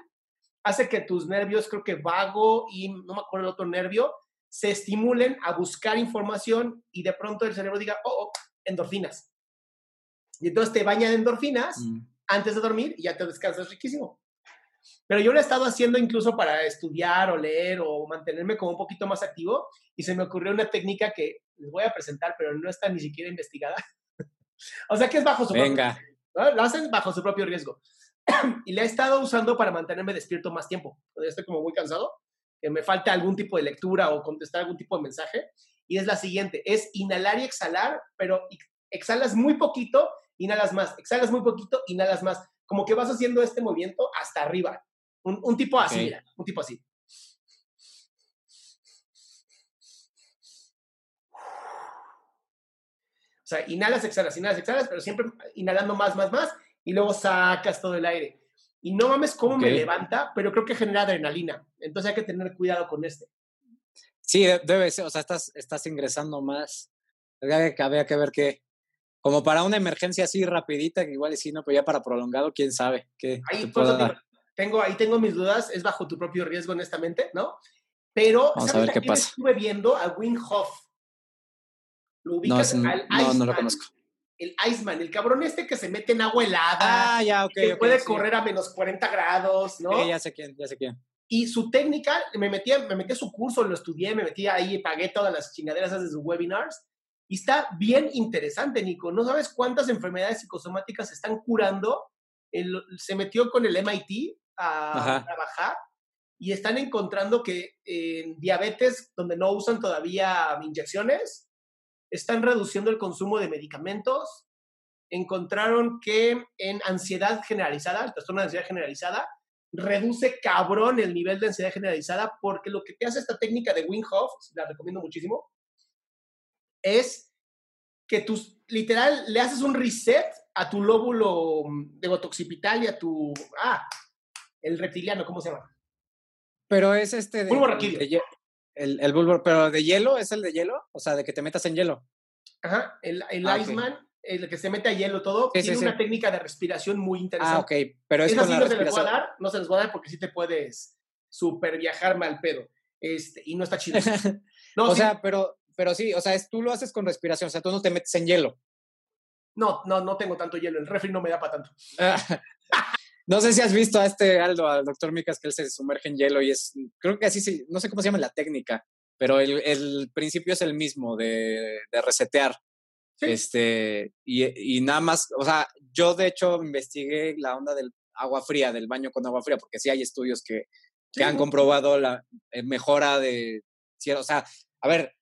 hace que tus nervios, creo que vago y no me acuerdo el otro nervio, se estimulen a buscar información y de pronto el cerebro diga, oh, oh endorfinas. Y entonces te baña de endorfinas mm. antes de dormir y ya te descansas riquísimo. Pero yo lo he estado haciendo incluso para estudiar o leer o mantenerme como un poquito más activo y se me ocurrió una técnica que les voy a presentar, pero no está ni siquiera investigada. o sea que es bajo su Venga. Lo hacen bajo su propio riesgo. y la he estado usando para mantenerme despierto más tiempo. Estoy como muy cansado, que me falta algún tipo de lectura o contestar algún tipo de mensaje. Y es la siguiente, es inhalar y exhalar, pero exhalas muy poquito, inhalas más, exhalas muy poquito, inhalas más. Como que vas haciendo este movimiento hasta arriba. Un, tipo así, un tipo así. O sea, inhalas, exhalas, inhalas, exhalas, pero siempre inhalando más, más, más, y luego sacas todo el aire. Y no mames cómo me levanta, pero creo que genera adrenalina. Entonces hay que tener cuidado con este. Sí, debe ser, o sea, estás, estás ingresando más. Había que ver qué. Como para una emergencia así rapidita, que igual y sí, no, pero ya para prolongado, quién sabe qué. Ahí, tengo, ahí tengo mis dudas, es bajo tu propio riesgo, honestamente, ¿no? Pero, Vamos a ver qué pasa. Estuve viendo a Wim Hof. Lo ubicas no, al no, no lo conozco el Iceman, el cabrón este que se mete en agua helada. Ah, ya, ok. Que puede correr a menos 40 grados, ¿no? ya sé quién, ya sé quién. Y su técnica, me metí, me metí a su curso, lo estudié, me metí ahí, pagué todas las chingaderas de sus webinars. Y está bien interesante, Nico. No sabes cuántas enfermedades psicosomáticas se están curando. se metió con el MIT a trabajar y están encontrando que en diabetes, donde no usan todavía inyecciones, están reduciendo el consumo de medicamentos. Encontraron que en ansiedad generalizada, el trastorno de ansiedad generalizada, reduce cabrón el nivel de ansiedad generalizada porque lo que te hace esta técnica de Wim Hof, la recomiendo muchísimo, es que tus, literal, le haces un reset a tu lóbulo de occipital y a tu, ah, el reptiliano, ¿cómo se llama? Pero es este de. El, el bulbo, pero de hielo, ¿es el de hielo? O sea, de que te metas en hielo. Ajá, el, el ah, Iceman el que se mete a hielo todo, tiene una técnica de respiración muy interesante. Ah, ok, pero es con no se les va a dar, no se les va a dar porque sí te puedes super viajar mal pedo, este, y no está chido. No, o sea, pero, pero sí, o sea, es, tú lo haces con respiración, o sea, tú no te metes en hielo. No, no, no tengo tanto hielo, el refri no me da para tanto. no sé si has visto a este Aldo, al doctor Micas, que él se sumerge en hielo y es, creo que así sí, no sé cómo se llama la técnica, pero el, el principio es el mismo de, de resetear. Este, y, y, nada más, o sea, yo de hecho investigué la onda del agua fría, del baño con agua fría, porque sí hay estudios que, que han comprobado la eh, mejora de, o sea, a ver,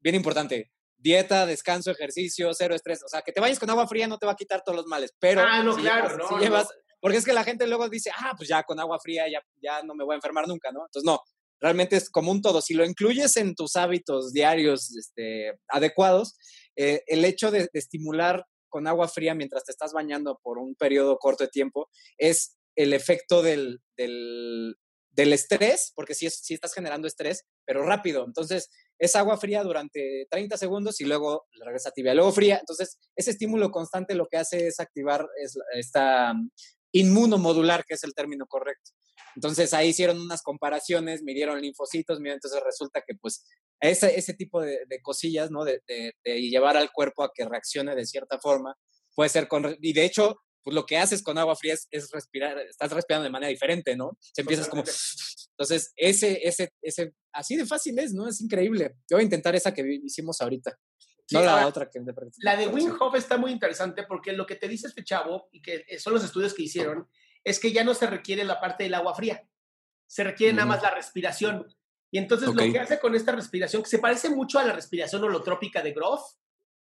bien importante, dieta, descanso, ejercicio, cero estrés, o sea, que te vayas con agua fría no te va a quitar todos los males, pero ah, no, claro, no, llevas, porque es que la gente luego dice, ah, pues ya con agua fría ya, ya no me voy a enfermar nunca, ¿no? Entonces, no, realmente es como un todo. Si lo incluyes en tus hábitos diarios este, adecuados, eh, el hecho de, estimular con agua fría mientras te estás bañando por un periodo corto de tiempo es el efecto del, del, estrés, porque sí, sí, estás generando estrés, pero rápido. Entonces, es agua fría durante 30 segundos y luego regresa tibia, luego fría. Entonces, ese estímulo constante lo que hace es activar esta inmunomodular, que es el término correcto. Entonces ahí hicieron unas comparaciones, midieron linfocitos, entonces resulta que pues ese, ese tipo de, cosillas, ¿no? De, llevar al cuerpo a que reaccione de cierta forma, puede ser con... Y de hecho, pues lo que haces con agua fría es, respirar, estás respirando de manera diferente, ¿no? Se empiezas como... Entonces, ese, ese, ese, así de fácil es, ¿no? Es increíble. Yo voy a intentar esa que hicimos ahorita. No la otra que La de Wim Hof está muy interesante porque lo que te dice este chavo, y que son los estudios que hicieron, es que ya no se requiere la parte del agua fría, se requiere nada más la respiración. Y entonces lo que hace con esta respiración, que se parece mucho a la respiración holotrópica de Groff,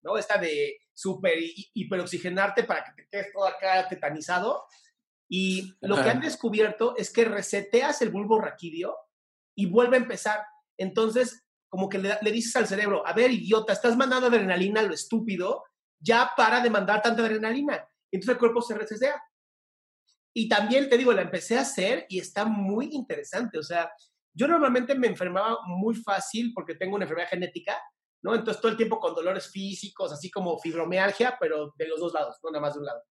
¿no? Esta de super hiperoxigenarte para que te quedes todo acá tetanizado. Y lo que han descubierto es que reseteas el bulbo raquídeo y vuelve a empezar. Entonces, como que le, le, dices al cerebro, a ver, idiota, estás mandando adrenalina, lo estúpido, ya para de mandar tanta adrenalina. Entonces el cuerpo se resetea. Y también te digo, la empecé a hacer y está muy interesante. O sea, yo normalmente me enfermaba muy fácil porque tengo una enfermedad genética, ¿no? Entonces todo el tiempo con dolores físicos, así como fibromialgia, pero de los dos lados, no nada más de un lado.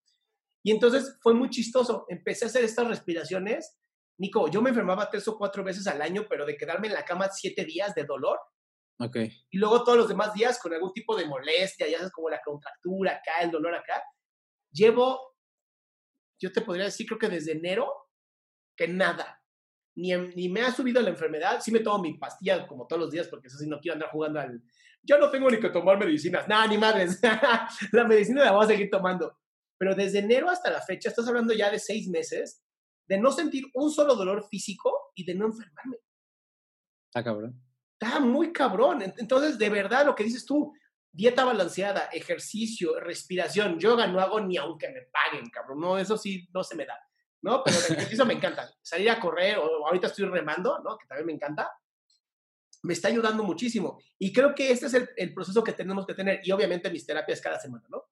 Y entonces fue muy chistoso. Empecé a hacer estas respiraciones Nico, yo me enfermaba tres o cuatro veces al año, pero de quedarme en la cama siete días de dolor. Ok. Y luego todos los demás días con algún tipo de molestia, ya sabes, como la contractura acá, el dolor acá. Llevo, yo te podría decir, creo que desde enero, que nada. Ni, ni me ha subido la enfermedad. Sí me tomo mi pastilla como todos los días, porque eso sí no quiero andar jugando al. Yo no tengo ni que tomar medicinas. Nada, ni madres. la medicina la voy a seguir tomando. Pero desde enero hasta la fecha, estás hablando ya de seis meses, de no sentir un solo dolor físico y de no enfermarme. Está cabrón. Está muy cabrón. Entonces, de verdad, lo que dices tú, dieta balanceada, ejercicio, respiración, yoga no hago ni aunque me paguen, cabrón. No, eso sí no se me da. ¿No? Pero el ejercicio me encanta. Salir a correr, o ahorita estoy remando, ¿no? Que también me encanta. Me está ayudando muchísimo. Y creo que este es el, el proceso que tenemos que tener. Y obviamente mis terapias cada semana, ¿no?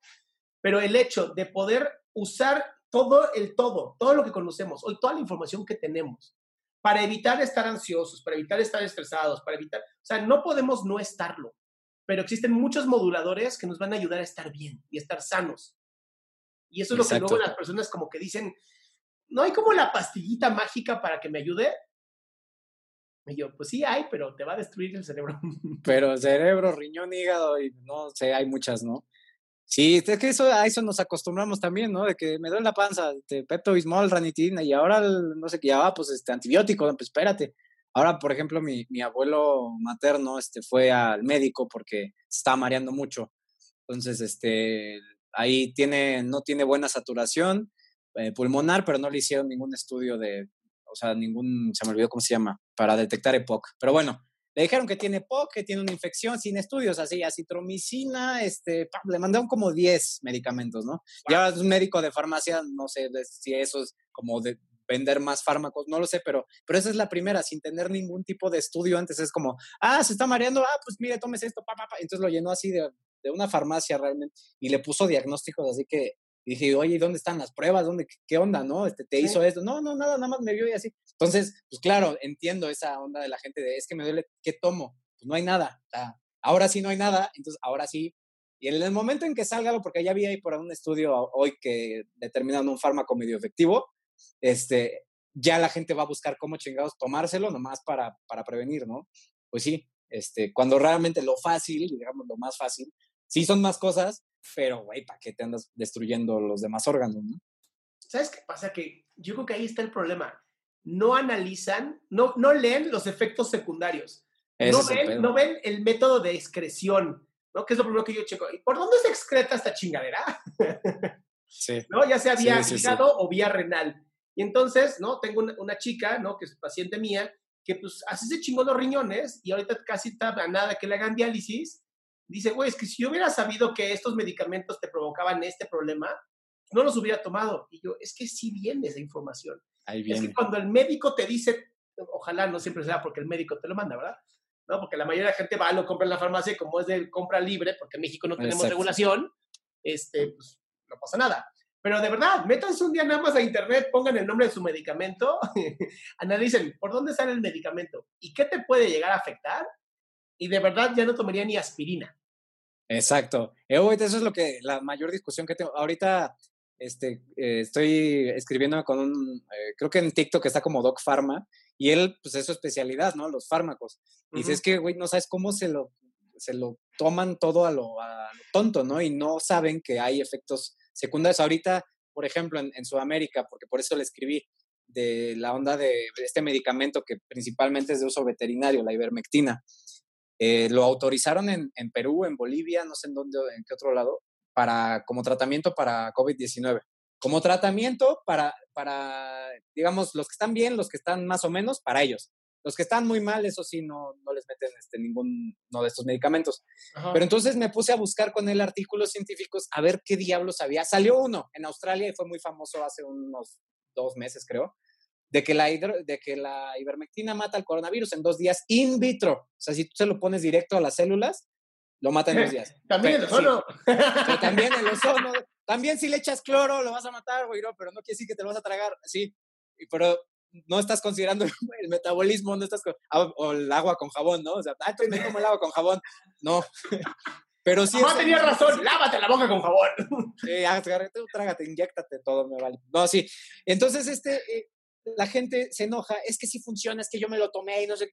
Pero el hecho de poder usar todo el todo, todo lo que conocemos, hoy toda la información que tenemos, para evitar estar ansiosos, para evitar estar estresados, para evitar, o sea, no podemos no estarlo, pero existen muchos moduladores que nos van a ayudar a estar bien y estar sanos. Y eso es lo que luego las personas como que dicen, no hay como la pastillita mágica para que me ayude. Y yo, pues sí hay, pero te va a destruir el cerebro. Pero cerebro, riñón, hígado, y no sé, hay muchas, ¿no? Sí, es que eso, a eso nos acostumbramos también, ¿no? De que me duele la panza, te Pepto Bismol, ranitina, y ahora, no sé qué, ya va, pues, este, antibiótico, pues espérate. Ahora, por ejemplo, mi, mi abuelo materno, este, fue al médico porque se estaba mareando mucho. Entonces, este, ahí tiene, no tiene buena saturación eh, pulmonar, pero no le hicieron ningún estudio de, o sea, ningún, se me olvidó cómo se llama, para detectar EPOC. Pero bueno, le dijeron que tiene POC, que tiene una infección sin estudios, así, acitromicina, este, le mandaron como 10 medicamentos, ¿no? Ya es un médico de farmacia, no sé si eso es como de vender más fármacos, no lo sé, pero, pero esa es la primera, sin tener ningún tipo de estudio antes, es como, ah, se está mareando, ah, pues mire, tomes esto, pa, pa, pa. Entonces lo llenó así de, de una farmacia realmente y le puso diagnósticos, así que dije, oye, ¿dónde están las pruebas? ¿Dónde, qué, onda, no? Este, ¿Te hizo esto? No, no, nada, nada más me vio y así. Entonces, pues claro, entiendo esa onda de la gente de, es que me duele, ¿qué tomo? Pues no hay nada. ahora sí no hay nada, entonces ahora sí. Y en el momento en que salga porque ya vi ahí por un estudio hoy que determinan un fármaco medio efectivo, este, ya la gente va a buscar cómo chingados tomárselo nomás para, para prevenir, ¿no? Pues sí, este, cuando realmente lo fácil, digamos, lo más fácil, sí son más cosas, pero, güey, ¿para qué te andas destruyendo los demás órganos, no? ¿Sabes qué pasa? Que yo creo que ahí está el problema. No analizan, no, no leen los efectos secundarios. No ven, no ven, el método de excreción, ¿no? Que es lo primero que yo checo. ¿Y por dónde se excreta esta chingadera? Sí. ¿No? Ya sea vía hígado o vía renal. Y entonces, ¿no? Tengo una, chica, ¿no? Que es paciente mía, que pues hace ese chingo los riñones y ahorita casi está a nada que le hagan diálisis dice, güey, es que si yo hubiera sabido que estos medicamentos te provocaban este problema, no los hubiera tomado. Y yo, es que sí viene esa información. Ahí viene. Es que cuando el médico te dice, ojalá no siempre sea porque el médico te lo manda, ¿verdad? ¿No? Porque la mayoría de la gente va, lo compra en la farmacia y como es de compra libre, porque en México no tenemos regulación, este, pues no pasa nada. Pero de verdad, métanse un día nada más a internet, pongan el nombre de su medicamento, analicen por dónde sale el medicamento y qué te puede llegar a afectar y de verdad ya no tomaría ni aspirina. Exacto. Eh, eso es lo que, la mayor discusión que tengo. Ahorita este, eh, estoy escribiendo con un, eh, creo que en TikTok está como Doc Pharma, y él, pues es su especialidad, ¿no? Los fármacos. Y dice, es que, güey, no sabes cómo se lo, se lo toman todo a lo, a lo, tonto, ¿no? Y no saben que hay efectos secundarios. Ahorita, por ejemplo, en, en Sudamérica, porque por eso le escribí, de la onda de este medicamento que principalmente es de uso veterinario, la ivermectina. Eh, lo autorizaron en, en, Perú, en Bolivia, no sé en dónde, en qué otro lado, para, como tratamiento para COVID-19. Como tratamiento para, para, digamos, los que están bien, los que están más o menos, para ellos. Los que están muy mal, eso sí, no, no les meten este, ninguno de estos medicamentos. Pero entonces me puse a buscar con él artículos científicos a ver qué diablos había. Salió uno en Australia y fue muy famoso hace unos dos meses, creo, de que, la de que la ivermectina mata el coronavirus en dos días in vitro. O sea, si tú se lo pones directo a las células, lo mata en dos días. también en el ozono. también en el ozono. También si le echas cloro, lo vas a matar, güey, no, pero no quiere decir que te lo vas a tragar. Sí, pero no estás considerando el metabolismo, no estás ah, o el agua con jabón, ¿no? O sea, ah, me tomo el agua con jabón. No. Pero sí. No tenía razón, lávate la boca con jabón. Sí, trágate, inyectate todo, me vale. No, sí. Entonces, este, eh, la gente se enoja, es que sí funciona, es que yo me lo tomé y no sé.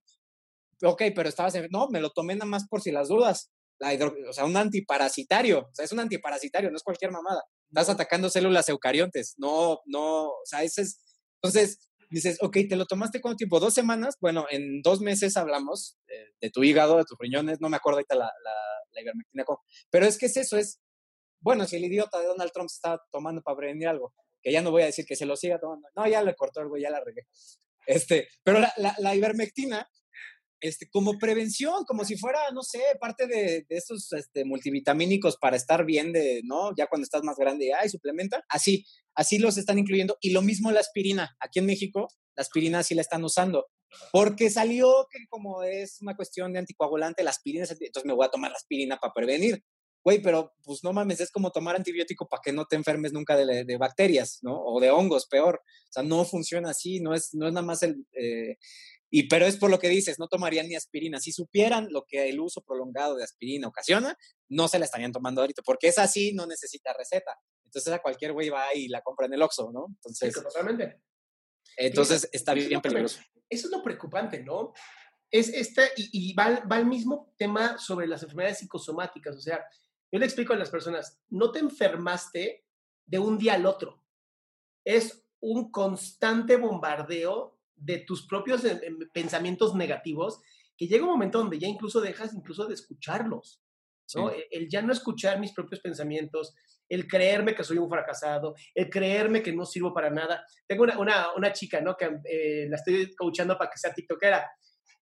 Ok, pero estabas en, no, me lo tomé nada más por si las dudas. La o sea, un antiparasitario, o sea, es un antiparasitario, no es cualquier mamada. Estás atacando células eucariontes, no, no, o sea, ese es, entonces, dices, ok, ¿te lo tomaste cuánto tiempo? ¿Dos semanas? Bueno, en dos meses hablamos eh, de tu hígado, de tus riñones, no me acuerdo ahorita la, la, la ivermectina, pero es que es eso, es, bueno, si el idiota de Donald Trump está tomando para prevenir algo, que ya no voy a decir que se lo siga tomando, no, ya le cortó el güey, ya la regué. Este, pero la, la, la ivermectina este, como prevención, como si fuera, no sé, parte de, de estos este, multivitamínicos para estar bien de, ¿no? Ya cuando estás más grande, ay, suplementa. Así, así los están incluyendo. Y lo mismo la aspirina. Aquí en México, la aspirina sí la están usando. Porque salió que como es una cuestión de anticoagulante, la aspirina, entonces me voy a tomar la aspirina para prevenir. Güey, pero pues no mames, es como tomar antibiótico para que no te enfermes nunca de, de, bacterias, ¿no? O de hongos, peor. O sea, no funciona así, no es, no es nada más el, eh, y pero es por lo que dices, no tomarían ni aspirina. Si supieran lo que el uso prolongado de aspirina ocasiona, no se la estarían tomando ahorita, porque es así, no necesita receta. Entonces a cualquier güey va y la compra en el Oxxo, ¿no? Entonces, sí, totalmente. Entonces está bien, peligroso. Eso es lo preocupante, ¿no? Es este, y, y va, va al mismo tema sobre las enfermedades psicosomáticas. O sea, yo le explico a las personas, no te enfermaste de un día al otro. Es un constante bombardeo de tus propios eh, em, pensamientos negativos, que llega un momento donde ya incluso dejas incluso de escucharlos, ¿no? E, el, ya no escuchar mis propios pensamientos, el creerme que soy un fracasado, el creerme que no sirvo para nada. Tengo una, una, una chica, ¿no? Que eh, la estoy coachando para que sea tiktokera.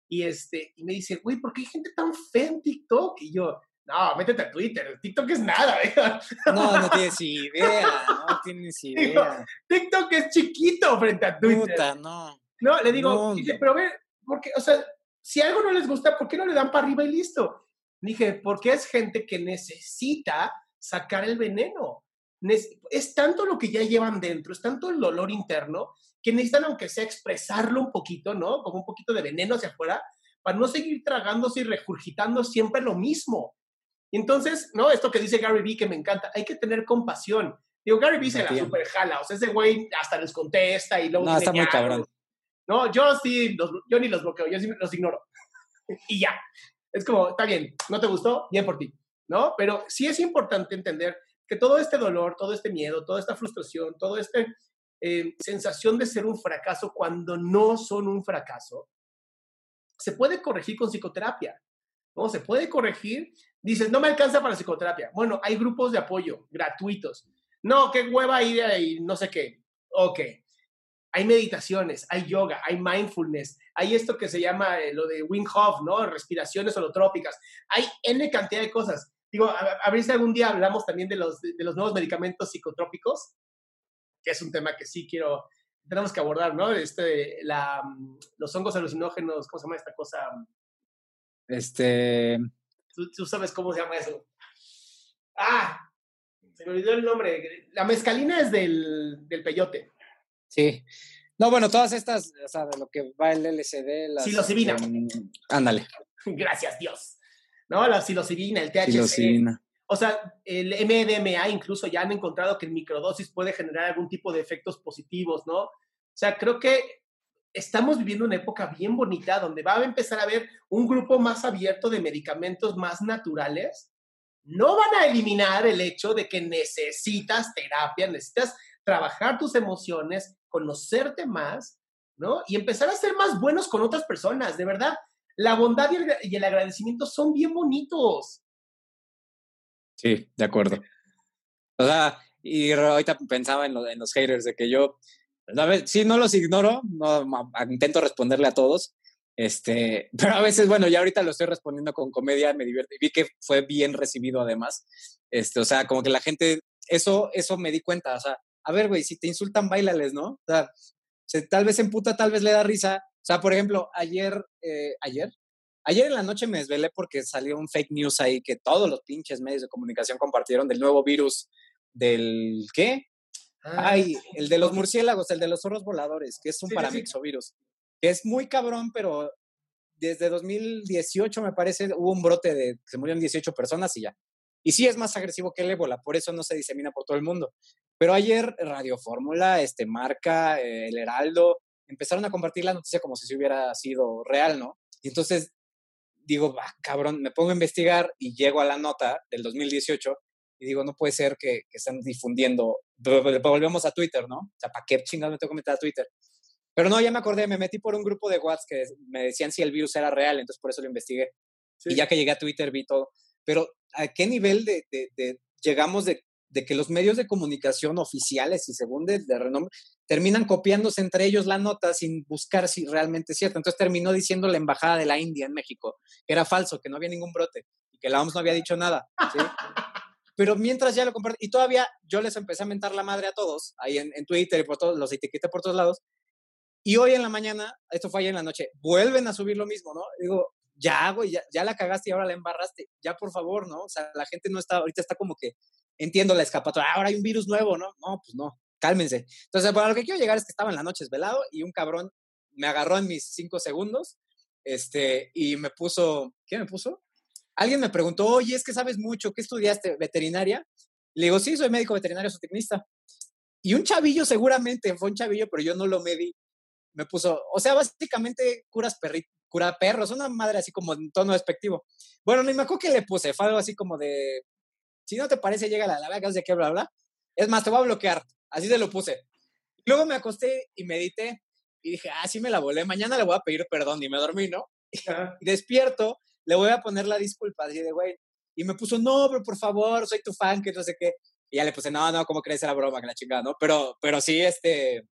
Y, este, y me dice, güey, ¿por qué hay gente tan fea en TikTok? Y yo, no, métete a Twitter, TikTok es nada. No, no tienes idea, no tienes idea. TikTok es chiquito frente a Twitter. Puta, no. No, le digo, dice, pero ve, porque, o sea, si algo no les gusta, ¿por qué no le dan para arriba y listo? Dije, porque es gente que necesita sacar el veneno. Es tanto lo que ya llevan dentro, es tanto el dolor interno, que necesitan, aunque sea, expresarlo un poquito, ¿no? Como un poquito de veneno hacia afuera, para no seguir tragándose y regurgitando siempre lo mismo. Y entonces, ¿no? Esto que dice Gary Vee, que me encanta, hay que tener compasión. Digo, Gary Vee se la super jala, o sea, ese güey hasta les contesta y luego... No, está muy cabrón. No, yo sí, yo ni los bloqueo, yo sí los ignoro. y ya. Es como, está bien, ¿no te gustó? Bien por ti, ¿no? Pero sí es importante entender que todo este dolor, todo este miedo, toda esta frustración, toda esta eh, sensación de ser un fracaso cuando no son un fracaso, se puede corregir con psicoterapia. ¿No? Se puede corregir. Dices, no me alcanza para psicoterapia. Bueno, hay grupos de apoyo gratuitos. No, qué hueva ir y no sé qué. Ok, hay meditaciones, hay yoga, hay mindfulness, hay esto que se llama eh, lo de Wim Hof, ¿no? Respiraciones holotrópicas. Hay N cantidad de cosas. Digo, a, ver si algún día hablamos también de los, de, los nuevos medicamentos psicotrópicos, que es un tema que sí quiero, tenemos que abordar, ¿no? Este, la, los hongos alucinógenos, ¿cómo se llama esta cosa? Este... Tú, sabes cómo se llama eso. Ah, se me olvidó el nombre. La mezcalina es del, del peyote. Sí. No, bueno, todas estas, o sea, de lo que va el LCD. La psilocibina. ándale. Gracias, Dios. ¿No? La psilocibina, el THC. O sea, el MDMA incluso ya han encontrado que en microdosis puede generar algún tipo de efectos positivos, ¿no? O sea, creo que estamos viviendo una época bien bonita donde va a empezar a haber un grupo más abierto de medicamentos más naturales. No van a eliminar el hecho de que necesitas terapia, necesitas trabajar tus emociones, conocerte más, ¿no? Y empezar a ser más buenos con otras personas, de verdad. La bondad y el, agradecimiento son bien bonitos. Sí, de acuerdo. O sea, y ahorita pensaba en, los haters de que yo, sí, no los ignoro, no, intento responderle a todos, este, pero a veces, bueno, ya ahorita lo estoy respondiendo con comedia, me divierte, vi que fue bien recibido además, este, o sea, como que la gente, eso, eso me di cuenta, o sea, a ver, güey, si te insultan, bailales, ¿no? O sea, tal vez en puta, tal vez le da risa. O sea, por ejemplo, ayer, eh, ayer, ayer en la noche me desvelé porque salió un fake news ahí que todos los pinches medios de comunicación compartieron del nuevo virus del, ¿qué? Ah, Ay, el de los murciélagos, el de los zorros voladores, que es un paramixovirus, que es muy cabrón, pero desde 2018 me parece hubo un brote de que se murieron 18 personas y ya. Y sí es más agresivo que el ébola, por eso no se disemina por todo el mundo. Pero ayer Radio Fórmula, este, Marca, eh, El Heraldo, empezaron a compartir la noticia como si se hubiera sido real, ¿no? Y entonces digo, cabrón, me pongo a investigar y llego a la nota del 2018 y digo, no puede ser que, que están difundiendo, volvemos a Twitter, ¿no? O sea, ¿para qué chingados me tengo que meter a Twitter? Pero no, ya me acordé, me metí por un grupo de WhatsApp que me decían si el virus era real, entonces por eso lo investigué. Y ya que llegué a Twitter vi todo. Pero ¿a qué nivel de, de, llegamos de, de, que los medios de comunicación oficiales y según de, renombre terminan copiándose entre ellos la nota sin buscar si realmente es cierto? Entonces terminó diciendo la embajada de la India en México que era falso, que no había ningún brote y que la OMS no había dicho nada. ¿sí? Pero mientras ya lo compartí, y todavía yo les empecé a mentar la madre a todos, ahí en, en Twitter y por todos, los etiqueté por todos lados, y hoy en la mañana, esto fue ayer en la noche, vuelven a subir lo mismo, ¿no? Digo, ya, güey, ya, ya la cagaste y ahora la embarraste, ya por favor, ¿no? O sea, la gente no está, ahorita está como que, entiendo la escapatoria, ahora hay un virus nuevo, ¿no? No, pues no, cálmense. Entonces, bueno, lo que quiero llegar es que estaba en la noche velado y un cabrón me agarró en mis cinco segundos, este, y me puso, ¿qué me puso? Alguien me preguntó, oye, es que sabes mucho, ¿qué estudiaste? ¿Veterinaria? Le digo, sí, soy médico veterinario, soy tecnista. Y un chavillo seguramente, fue un chavillo, pero yo no lo medí, me puso, o sea, básicamente curas perritos, cura perros, una madre así como en tono despectivo. Bueno, ni me acuerdo que le puse, fue algo así como de, si no te parece, llega la, verga, de qué, bla, bla. Es más, te voy a bloquear, así se lo puse. Luego me acosté y medité y dije, ah, sí me la volé, mañana le voy a pedir perdón y me dormí, ¿no? Y despierto, le voy a poner la disculpa. Y me puso, no, pero por favor, soy tu fan, que no sé qué. Y ya le puse, no, no, ¿cómo crees? Era broma, que la chingada, ¿no? Pero, pero sí, este,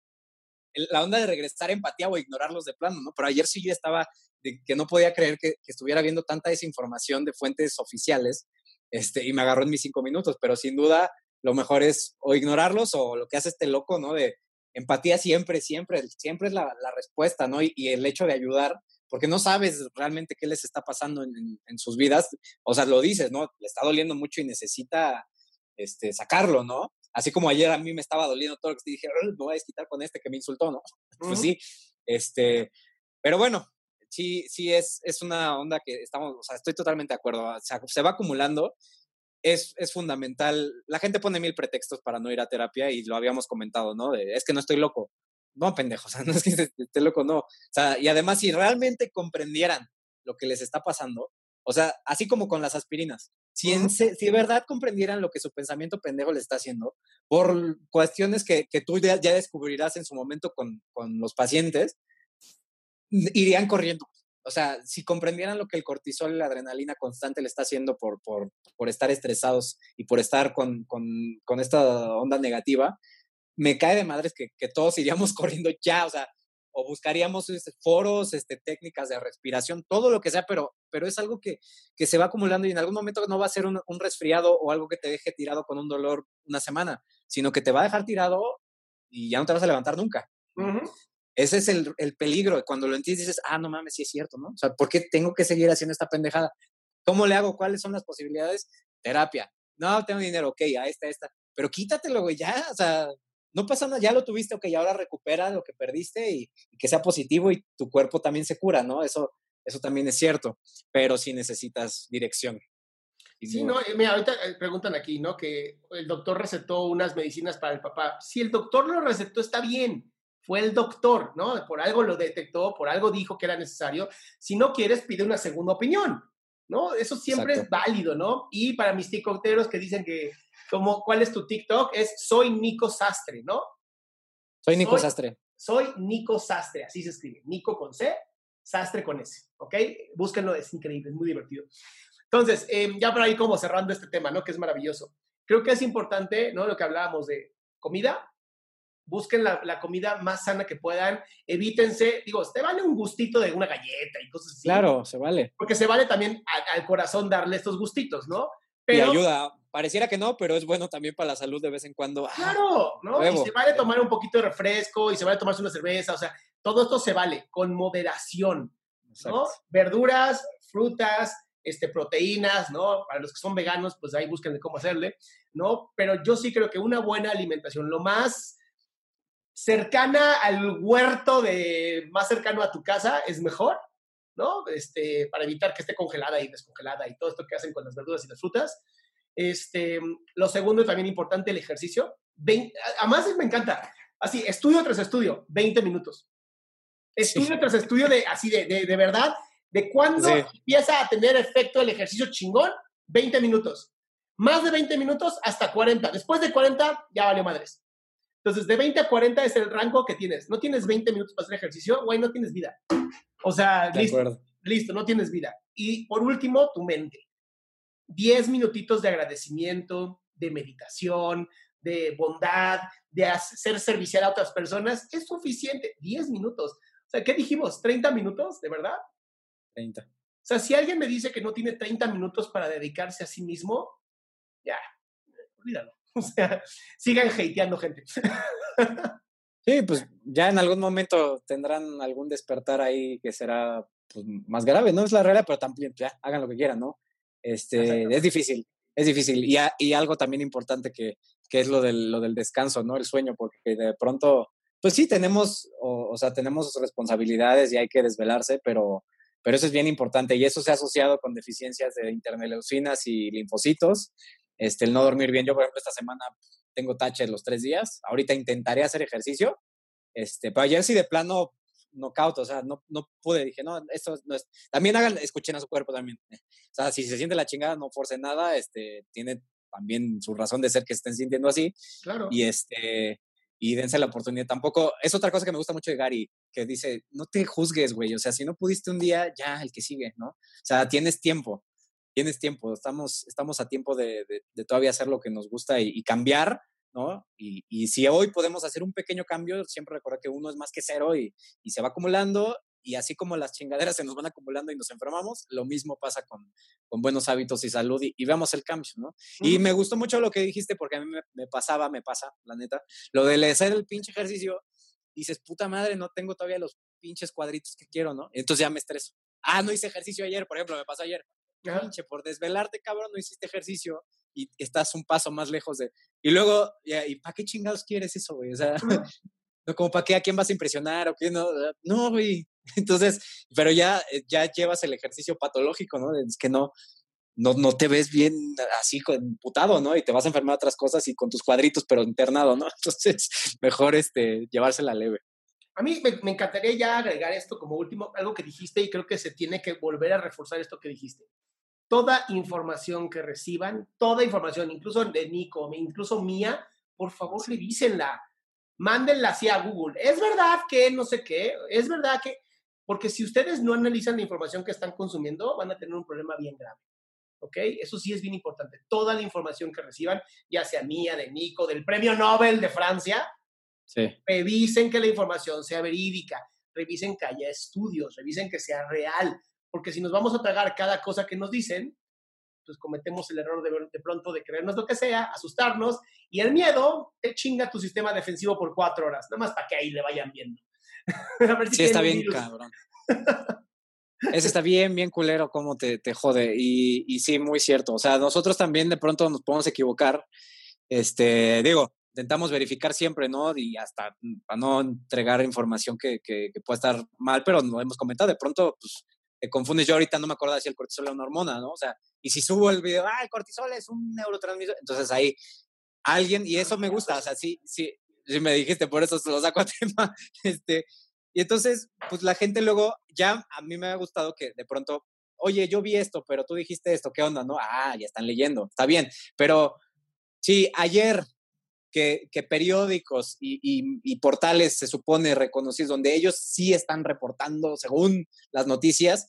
la onda de regresar empatía o ignorarlos de plano, ¿no? Pero ayer sí yo estaba de que no podía creer que, estuviera viendo tanta desinformación de fuentes oficiales este, y me agarró en mis cinco minutos, pero sin duda lo mejor es o ignorarlos o lo que hace este loco, ¿no? De empatía siempre, siempre, siempre es la, respuesta, ¿no? Y, el hecho de ayudar, porque no sabes realmente qué les está pasando en, sus vidas, o sea, lo dices, ¿no? Le está doliendo mucho y necesita este, sacarlo, ¿no? Así como ayer a mí me estaba doliendo todo que dije, me voy a desquitar con este que me insultó, ¿no? Pues sí, este, pero bueno, sí, sí es, es una onda que estamos, o sea, estoy totalmente de acuerdo, o sea, se va acumulando, es, es, fundamental, la gente pone mil pretextos para no ir a terapia y lo habíamos comentado, ¿no? es que no estoy loco. No, pendejo, o sea, no es que esté loco, no. O sea, y además, si realmente comprendieran lo que les está pasando, o sea, así como con las aspirinas, si, en, si de verdad comprendieran lo que su pensamiento pendejo le está haciendo, por cuestiones que, que tú ya, descubrirás en su momento con, con, los pacientes, irían corriendo. O sea, si comprendieran lo que el cortisol y la adrenalina constante le está haciendo por, por, por estar estresados y por estar con, con, con, esta onda negativa, me cae de madres que, que todos iríamos corriendo ya. O sea, o buscaríamos este, foros, este, técnicas de respiración, todo lo que sea, pero, pero es algo que, que se va acumulando y en algún momento no va a ser un, resfriado o algo que te deje tirado con un dolor una semana, sino que te va a dejar tirado y ya no te vas a levantar nunca. Ese es el, el, peligro. Cuando lo entiendes dices, ah, no mames, sí es cierto, ¿no? O sea, ¿por qué tengo que seguir haciendo esta pendejada? ¿Cómo le hago? ¿Cuáles son las posibilidades? Terapia. No, tengo dinero, ok, a esta, a esta. Pero quítatelo, güey, ya, o sea, no pasa nada, ya lo tuviste, ok, ahora recupera lo que perdiste y, que sea positivo y tu cuerpo también se cura, ¿no? Eso, eso también es cierto, pero sí necesitas dirección. Sí, no, mira, ahorita eh, preguntan aquí, ¿no? Que el doctor recetó unas medicinas para el papá. Si el doctor lo recetó, está bien. Fue el doctor, ¿no? Por algo lo detectó, por algo dijo que era necesario. Si no quieres, pide una segunda opinión, ¿no? Eso siempre es válido, ¿no? Y para mis ticoteros que dicen que como, ¿cuál es tu TikTok? Es Soy Nico Sastre, ¿no? Soy Nico Sastre. Soy Nico Sastre, así se escribe. Nico con C, Sastre con S, ¿ok? Búsquenlo, es increíble, es muy divertido. Entonces, em, ya por ahí como cerrando este tema, ¿no? Que es maravilloso. Creo que es importante, ¿no? Lo que hablábamos de comida, busquen la, comida más sana que puedan, evítense, digo, te vale un gustito de una galleta y cosas así. Claro, se vale. Porque se vale también al corazón darle estos gustitos, ¿no? y ayuda. Pareciera que no, pero es bueno también para la salud de vez en cuando. Ah, claro, ¿no? Y se vale tomar un poquito de refresco y se vale tomarse una cerveza, o sea, todo esto se vale con moderación, ¿no? Verduras, frutas, este, proteínas, ¿no? Para los que son veganos, pues ahí busquen cómo hacerle, ¿no? Pero yo sí creo que una buena alimentación, lo más cercana al huerto de más cercano a tu casa es mejor, ¿no? Este, para evitar que esté congelada y descongelada y todo esto que hacen con las verduras y las frutas. Este, lo segundo, también importante, el ejercicio. además, me encanta. Así, estudio tras estudio, 20 minutos. Estudio tras estudio de, así de, de, verdad, de cuándo empieza a tener efecto el ejercicio chingón, 20 minutos. Más de 20 minutos hasta 40. Después de 40 ya valió madres. Entonces, de 20 a 40 es el rango que tienes. No tienes 20 minutos para hacer ejercicio, güey, no tienes vida. O sea, listo, listo, no tienes vida. Y por último, tu mente. 10 minutitos de agradecimiento, de meditación, de bondad, de hacer servicial a otras personas, es suficiente. 10 minutos. O sea, ¿qué dijimos? ¿30 minutos? ¿De verdad? 30. O sea, si alguien me dice que no tiene 30 minutos para dedicarse a sí mismo, ya, olvídalo. O sea, sigan hateando gente. Sí, pues ya en algún momento tendrán algún despertar ahí que será pues, más grave, no es la realidad, pero también ya hagan lo que quieran, ¿no? Este, es difícil, es difícil. Y, y algo también importante que, que es lo del, lo del descanso, ¿no? El sueño, porque de pronto, pues sí, tenemos, o, sea, tenemos responsabilidades y hay que desvelarse, pero, pero eso es bien importante y eso se ha asociado con deficiencias de interneleucinas y linfocitos. Este, el no dormir bien. Yo, por ejemplo, esta semana tengo tache los tres días. Ahorita intentaré hacer ejercicio. Este, pero ayer sí de plano knockout, o sea, no, no pude, dije, no, esto no es, también hagan, escuchen a su cuerpo también, o sea, si se siente la chingada, no force nada, este, tiene también su razón de ser que estén sintiendo así, claro. y este, y dense la oportunidad, tampoco, es otra cosa que me gusta mucho de Gary, que dice, no te juzgues, güey, o sea, si no pudiste un día, ya, el que sigue, ¿no? O sea, tienes tiempo, tienes tiempo, estamos, estamos a tiempo de, de, todavía hacer lo que nos gusta y, y cambiar, ¿no? Y, y, si hoy podemos hacer un pequeño cambio, siempre recordar que uno es más que cero y, y, se va acumulando y así como las chingaderas se nos van acumulando y nos enfermamos, lo mismo pasa con, con buenos hábitos y salud y, veamos el cambio, ¿no? Y me gustó mucho lo que dijiste porque a mí me, me, pasaba, me pasa, la neta, lo de hacer el pinche ejercicio, dices, puta madre, no tengo todavía los pinches cuadritos que quiero, ¿no? Entonces ya me estreso. Ah, no hice ejercicio ayer, por ejemplo, me pasó ayer. Pinche, por desvelarte, cabrón, no hiciste ejercicio y estás un paso más lejos de... Y luego, ¿y para qué chingados quieres eso, güey? O sea, no como para qué, a quién vas a impresionar o qué, no, no, güey. Entonces, pero ya, eh, ya llevas el ejercicio patológico, ¿no? Es que no, no, no te ves bien así putado, ¿no? Y te vas a enfermar otras cosas y con tus cuadritos, pero internado, ¿no? Entonces, mejor este, llevársela leve. A mí me, me, encantaría ya agregar esto como último, algo que dijiste y creo que se tiene que volver a reforzar esto que dijiste toda información que reciban, toda información, incluso de Nico, incluso mía, por favor revísenla, mándenla así a Google. Es verdad que no sé qué, es verdad que, porque si ustedes no analizan la información que están consumiendo, van a tener un problema bien grave. ¿Ok? Eso sí es bien importante. Toda la información que reciban, ya sea mía, de Nico, del premio Nobel de Francia, revisen que la información sea verídica, revisen que haya estudios, revisen que sea real, porque si nos vamos a tragar cada cosa que nos dicen, pues cometemos el error de, de pronto de creernos lo que sea, asustarnos, y el miedo te chinga tu sistema defensivo por cuatro horas, nada más para que ahí le vayan viendo. sí, está bien, cabrón. Ese está bien, bien culero cómo te, te jode. Y, y, sí, muy cierto. O sea, nosotros también de pronto nos podemos equivocar. Este, digo, intentamos verificar siempre, ¿no? Y hasta para no entregar información que, que, que pueda estar mal, pero no hemos comentado, de pronto, pues, te confundes. Yo ahorita no me acuerdo si el cortisol es una hormona, ¿no? O sea, y si subo el video, ah, el cortisol es un neurotransmisor, entonces ahí alguien, y eso me gusta, o sea, sí, sí, sí me dijiste, por eso se lo saco a tema, este, y entonces, pues la gente luego, ya a mí me ha gustado que de pronto, oye, yo vi esto, pero tú dijiste esto, ¿qué onda? No, ah, ya están leyendo, está bien, pero sí, ayer que, que periódicos y, y, y, portales se supone reconocidos, donde ellos sí están reportando según las noticias,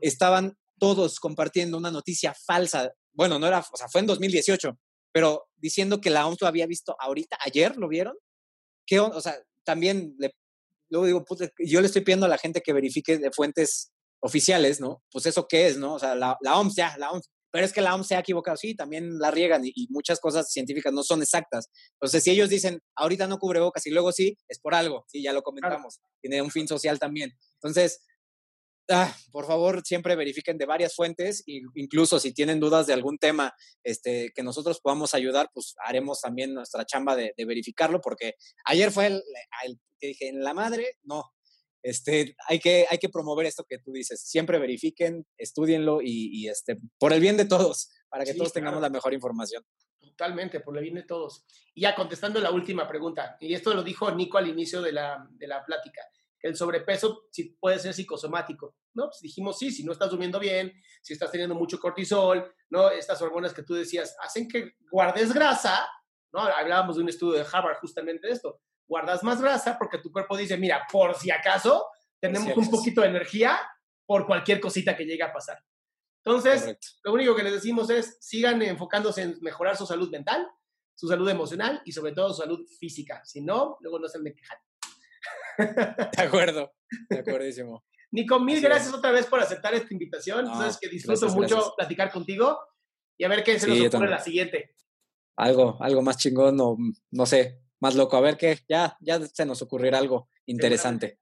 estaban todos compartiendo una noticia falsa. Bueno, no era, o sea, fue en 2018, pero diciendo que la OMS lo había visto ahorita, ayer, ¿lo vieron? ¿Qué, o sea, también le, luego digo, yo le estoy pidiendo a la gente que verifique de fuentes oficiales, ¿no? Pues eso qué es, ¿no? O sea, la, la OMS, ya, la OMS, pero es que la OMS se ha equivocado, sí, también la riegan y, muchas cosas científicas no son exactas. Entonces, si ellos dicen, ahorita no cubre bocas y luego sí, es por algo, sí, ya lo comentamos, tiene un fin social también. Entonces, ah, por favor, siempre verifiquen de varias fuentes, e incluso si tienen dudas de algún tema este, que nosotros podamos ayudar, pues haremos también nuestra chamba de, verificarlo, porque ayer fue el, el que dije, en la madre, no, este, hay, que, hay que promover esto que tú dices. Siempre verifiquen, estudienlo y, este, por el bien de todos, para que todos tengamos la mejor información. Totalmente, por el bien de todos. Y ya contestando la última pregunta, y esto lo dijo Nico al inicio de la, de la plática, que el sobrepeso sí puede ser psicosomático, ¿no? Pues dijimos, sí, si no estás durmiendo bien, si estás teniendo mucho cortisol, ¿no? Estas hormonas que tú decías hacen que guardes grasa, ¿no? Hablábamos de un estudio de Harvard justamente de esto. Guardas más grasa porque tu cuerpo dice, mira, por si acaso, tenemos un poquito de energía por cualquier cosita que llegue a pasar. Entonces, lo único que les decimos es, sigan enfocándose en mejorar su salud mental, su salud emocional y sobre todo su salud física. Si no, luego no se me quejan. De acuerdo, de acuerdísimo. Nico, mil gracias otra vez por aceptar esta invitación. Sabes que disfruto mucho platicar contigo y a ver qué se nos ocurre la siguiente. Algo, algo más chingón o no sé, más loco. A ver qué, ya, ya se nos ocurrirá algo interesante.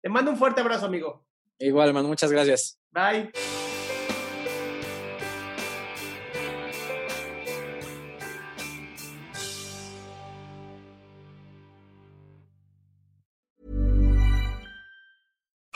Te mando un fuerte abrazo, amigo. Igual, man, muchas gracias. Bye.